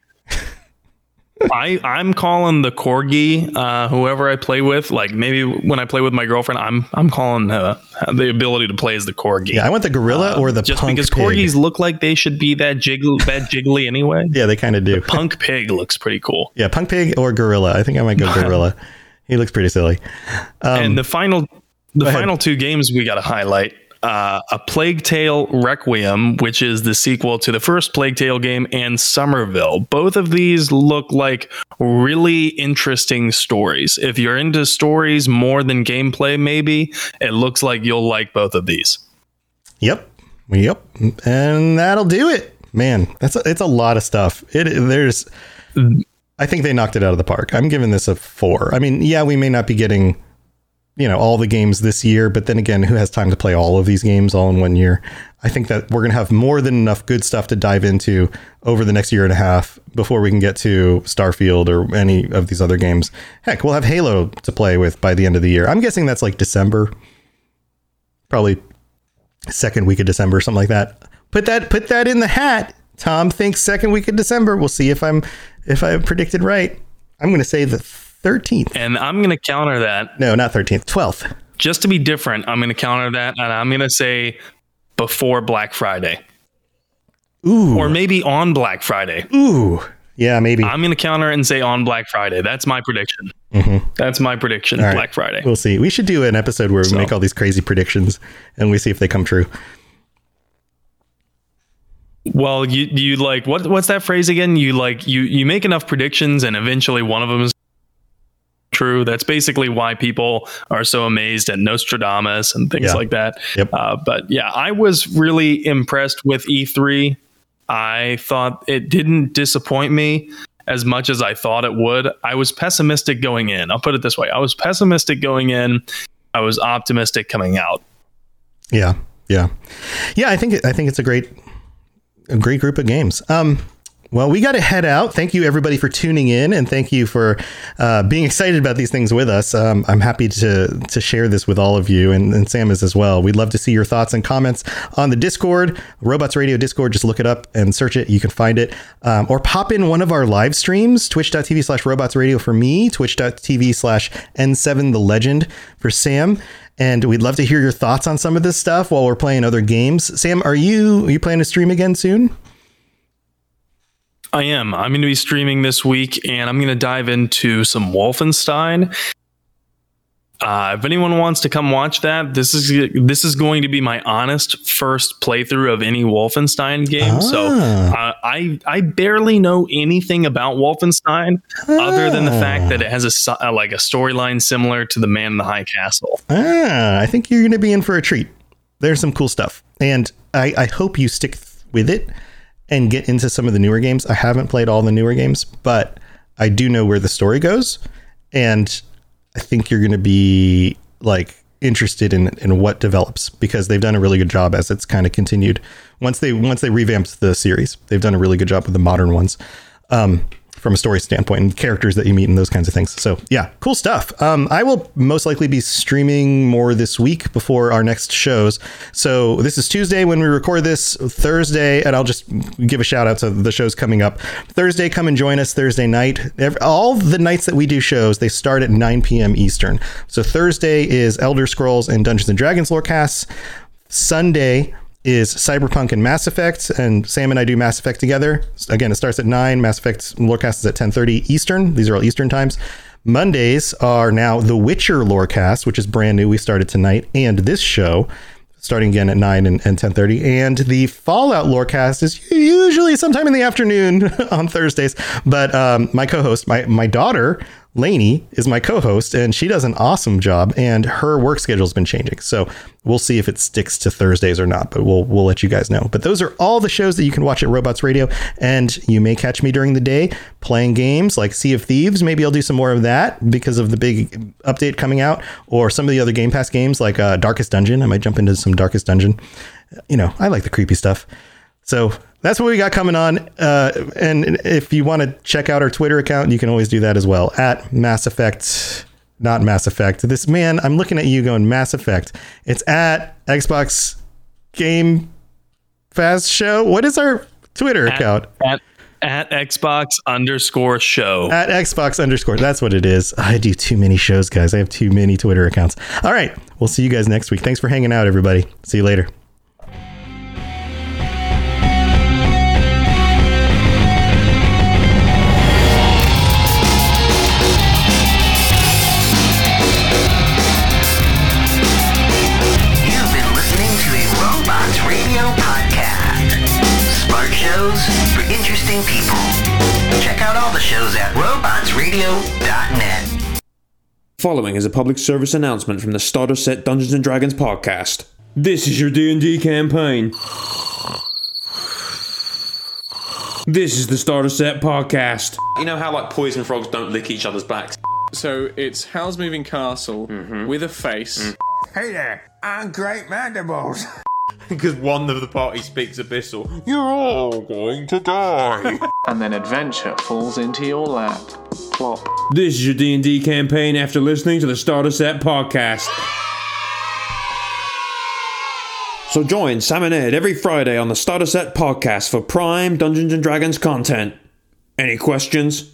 I I'm calling the corgi uh, whoever I play with. Like maybe when I play with my girlfriend, I'm I'm calling uh, the ability to play as the corgi. Yeah, I want the gorilla or the Uh, just punk because pig. corgis look like they should be that jiggle that jiggly anyway. (laughs) Yeah, they kind of do. Punk pig looks pretty cool. Yeah, punk pig or gorilla. I think I might go (laughs) gorilla. he looks pretty silly. Um, and the final the final two games we got to highlight uh, a Plague Tale Requiem, which is the sequel to the first Plague Tale game, and Somerville. Both of these look like really interesting stories. If you're into stories more than gameplay, maybe it looks like you'll like both of these. Yep. Yep. And that'll do it man, that's a, it's a lot of stuff. It there's, I think they knocked it out of the park. I'm giving this a four. I mean, yeah, we may not be getting, you know, all the games this year, but then again, who has time to play all of these games all in one year? I think that we're gonna have more than enough good stuff to dive into over the next year and a half before we can get to Starfield or any of these other games. Heck, we'll have Halo to play with by the end of the year. I'm guessing that's like December, probably second week of December, something like that. Put that put that in the hat. Tom thinks second week of December. We'll see if I'm if I predicted right. I'm going to say the 13th. And I'm going to counter that. No, not 13th. 12th. Just to be different, I'm going to counter that, and I'm going to say before Black Friday. Ooh. Or maybe on Black Friday. Ooh. Yeah, maybe. I'm going to counter it and say on Black Friday. That's my prediction. Mm-hmm. That's my prediction. Right. Black Friday. We'll see. We should do an episode where we So- make all these crazy predictions and we see if they come true. Well, you you like what what's that phrase again? You like you you make enough predictions and eventually one of them is true. That's basically why people are so amazed at Nostradamus and things Yeah. like that. Yep. Uh, but yeah, I was really impressed with E3. I thought it didn't disappoint me as much as I thought it would. I was pessimistic going in. I'll put it this way: I was pessimistic going in. I was optimistic coming out. Yeah. Yeah. Yeah, I think I think it's a great a great group of games. Um well, we got to head out. Thank you, everybody, for tuning in, and thank you for uh, being excited about these things with us. Um, I'm happy to to share this with all of you, and, and Sam is as well. We'd love to see your thoughts and comments on the Discord, Robots Radio Discord. Just look it up and search it. You can find it, um, or pop in one of our live streams: twitch.tv slash Robots Radio for me, twitch.tv slash N7 The Legend for Sam. And we'd love to hear your thoughts on some of this stuff while we're playing other games. Sam, are you are you planning to stream again soon? I am. I'm going to be streaming this week, and I'm going to dive into some Wolfenstein. Uh, if anyone wants to come watch that, this is this is going to be my honest first playthrough of any Wolfenstein game. So Ah. uh, I I barely know anything about Wolfenstein other than the fact that it has a uh, like a storyline similar to the Man in the High Castle. Ah, I think you're going to be in for a treat. There's some cool stuff, and I, I hope you stick th- with it and get into some of the newer games. I haven't played all the newer games, but I do know where the story goes, and I think you're going to be like interested in in what develops because they've done a really good job as it's kind of continued. Once they once they revamped the series, they've done a really good job with the modern ones. Um, from a story standpoint and characters that you meet and those kinds of things. So yeah, cool stuff. Um, I will most likely be streaming more this week before our next shows. So this is Tuesday when we record this. Thursday, and I'll just give a shout out to the shows coming up. Thursday, come and join us Thursday night. Ev- All the nights that we do shows, they start at 9 p.m. Eastern. So Thursday is Elder Scrolls and Dungeons and Dragons lorecasts. Sunday is Cyberpunk and Mass Effect, and Sam and I do Mass Effect together. Again, it starts at nine. Mass Effect Lorecast is at ten thirty Eastern. These are all Eastern times. Mondays are now The Witcher Lorecast, which is brand new. We started tonight, and this show starting again at 9 and, and 10.30 and the fallout lorecast is usually sometime in the afternoon (laughs) on thursdays but um, my co-host my, my daughter Lainey is my co-host and she does an awesome job and her work schedule has been changing. So we'll see if it sticks to thursdays or not but we'll we'll let you guys know. But those are all the shows that you can watch at robots radio and you may catch me during the day playing games like sea of thieves. Maybe i'll do some more of that because of the big update coming out or some of the other game pass games like uh, darkest dungeon. I might jump into some darkest dungeon. You know i like the creepy stuff. So that's what we got coming on. Uh, and if you want to check out our Twitter account, you can always do that as well at Mass Effect, not Mass Effect. This man, I'm looking at you going Mass Effect. It's at Xbox Game Pass Show. What is our Twitter account? At, at Xbox underscore show. At Xbox underscore. That's what it is. I do too many shows, guys. I have too many Twitter accounts. All right. We'll see you guys next week. Thanks for hanging out, everybody. See you later. Shows at robotsradio.net. Following is a public service announcement from the Starter Set Dungeons and Dragons podcast. This is your D&D campaign. This is the Starter Set Podcast. You know how, like, poison frogs don't lick each other's backs? So it's Howl's Moving Castle mm-hmm. with a face. Mm. Hey there, I'm Great Mandibles. (laughs) Because one of the party speaks Abyssal. You're all going to die. (laughs) and then adventure falls into your lap. Plop. this is your D&D campaign after listening to the Starter Set Podcast. So join Sam and Ed every Friday on the Starter Set Podcast for prime Dungeons & Dragons content. Any questions?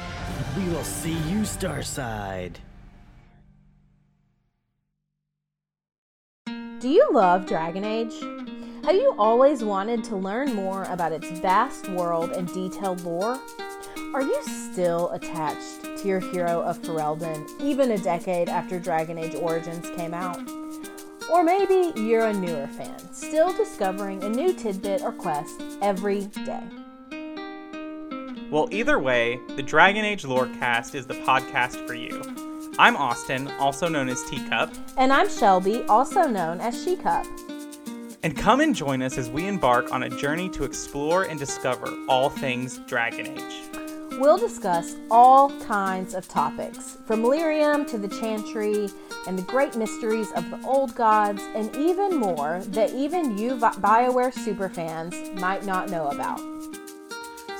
We will see you Starside. Do you love Dragon Age? Have you always wanted to learn more about its vast world and detailed lore? Are you still attached to your hero of Ferelden even a decade after Dragon Age Origins came out? Or maybe you're a newer fan, still discovering a new tidbit or quest every day. Well, either way, the Dragon Age Lorecast is the podcast for you. I'm Austin, also known as Teacup. And I'm Shelby, also known as She Cup. And come and join us as we embark on a journey to explore and discover all things Dragon Age. We'll discuss all kinds of topics, from Lyrium to the Chantry and the great mysteries of the old gods, and even more that even you BioWare superfans might not know about.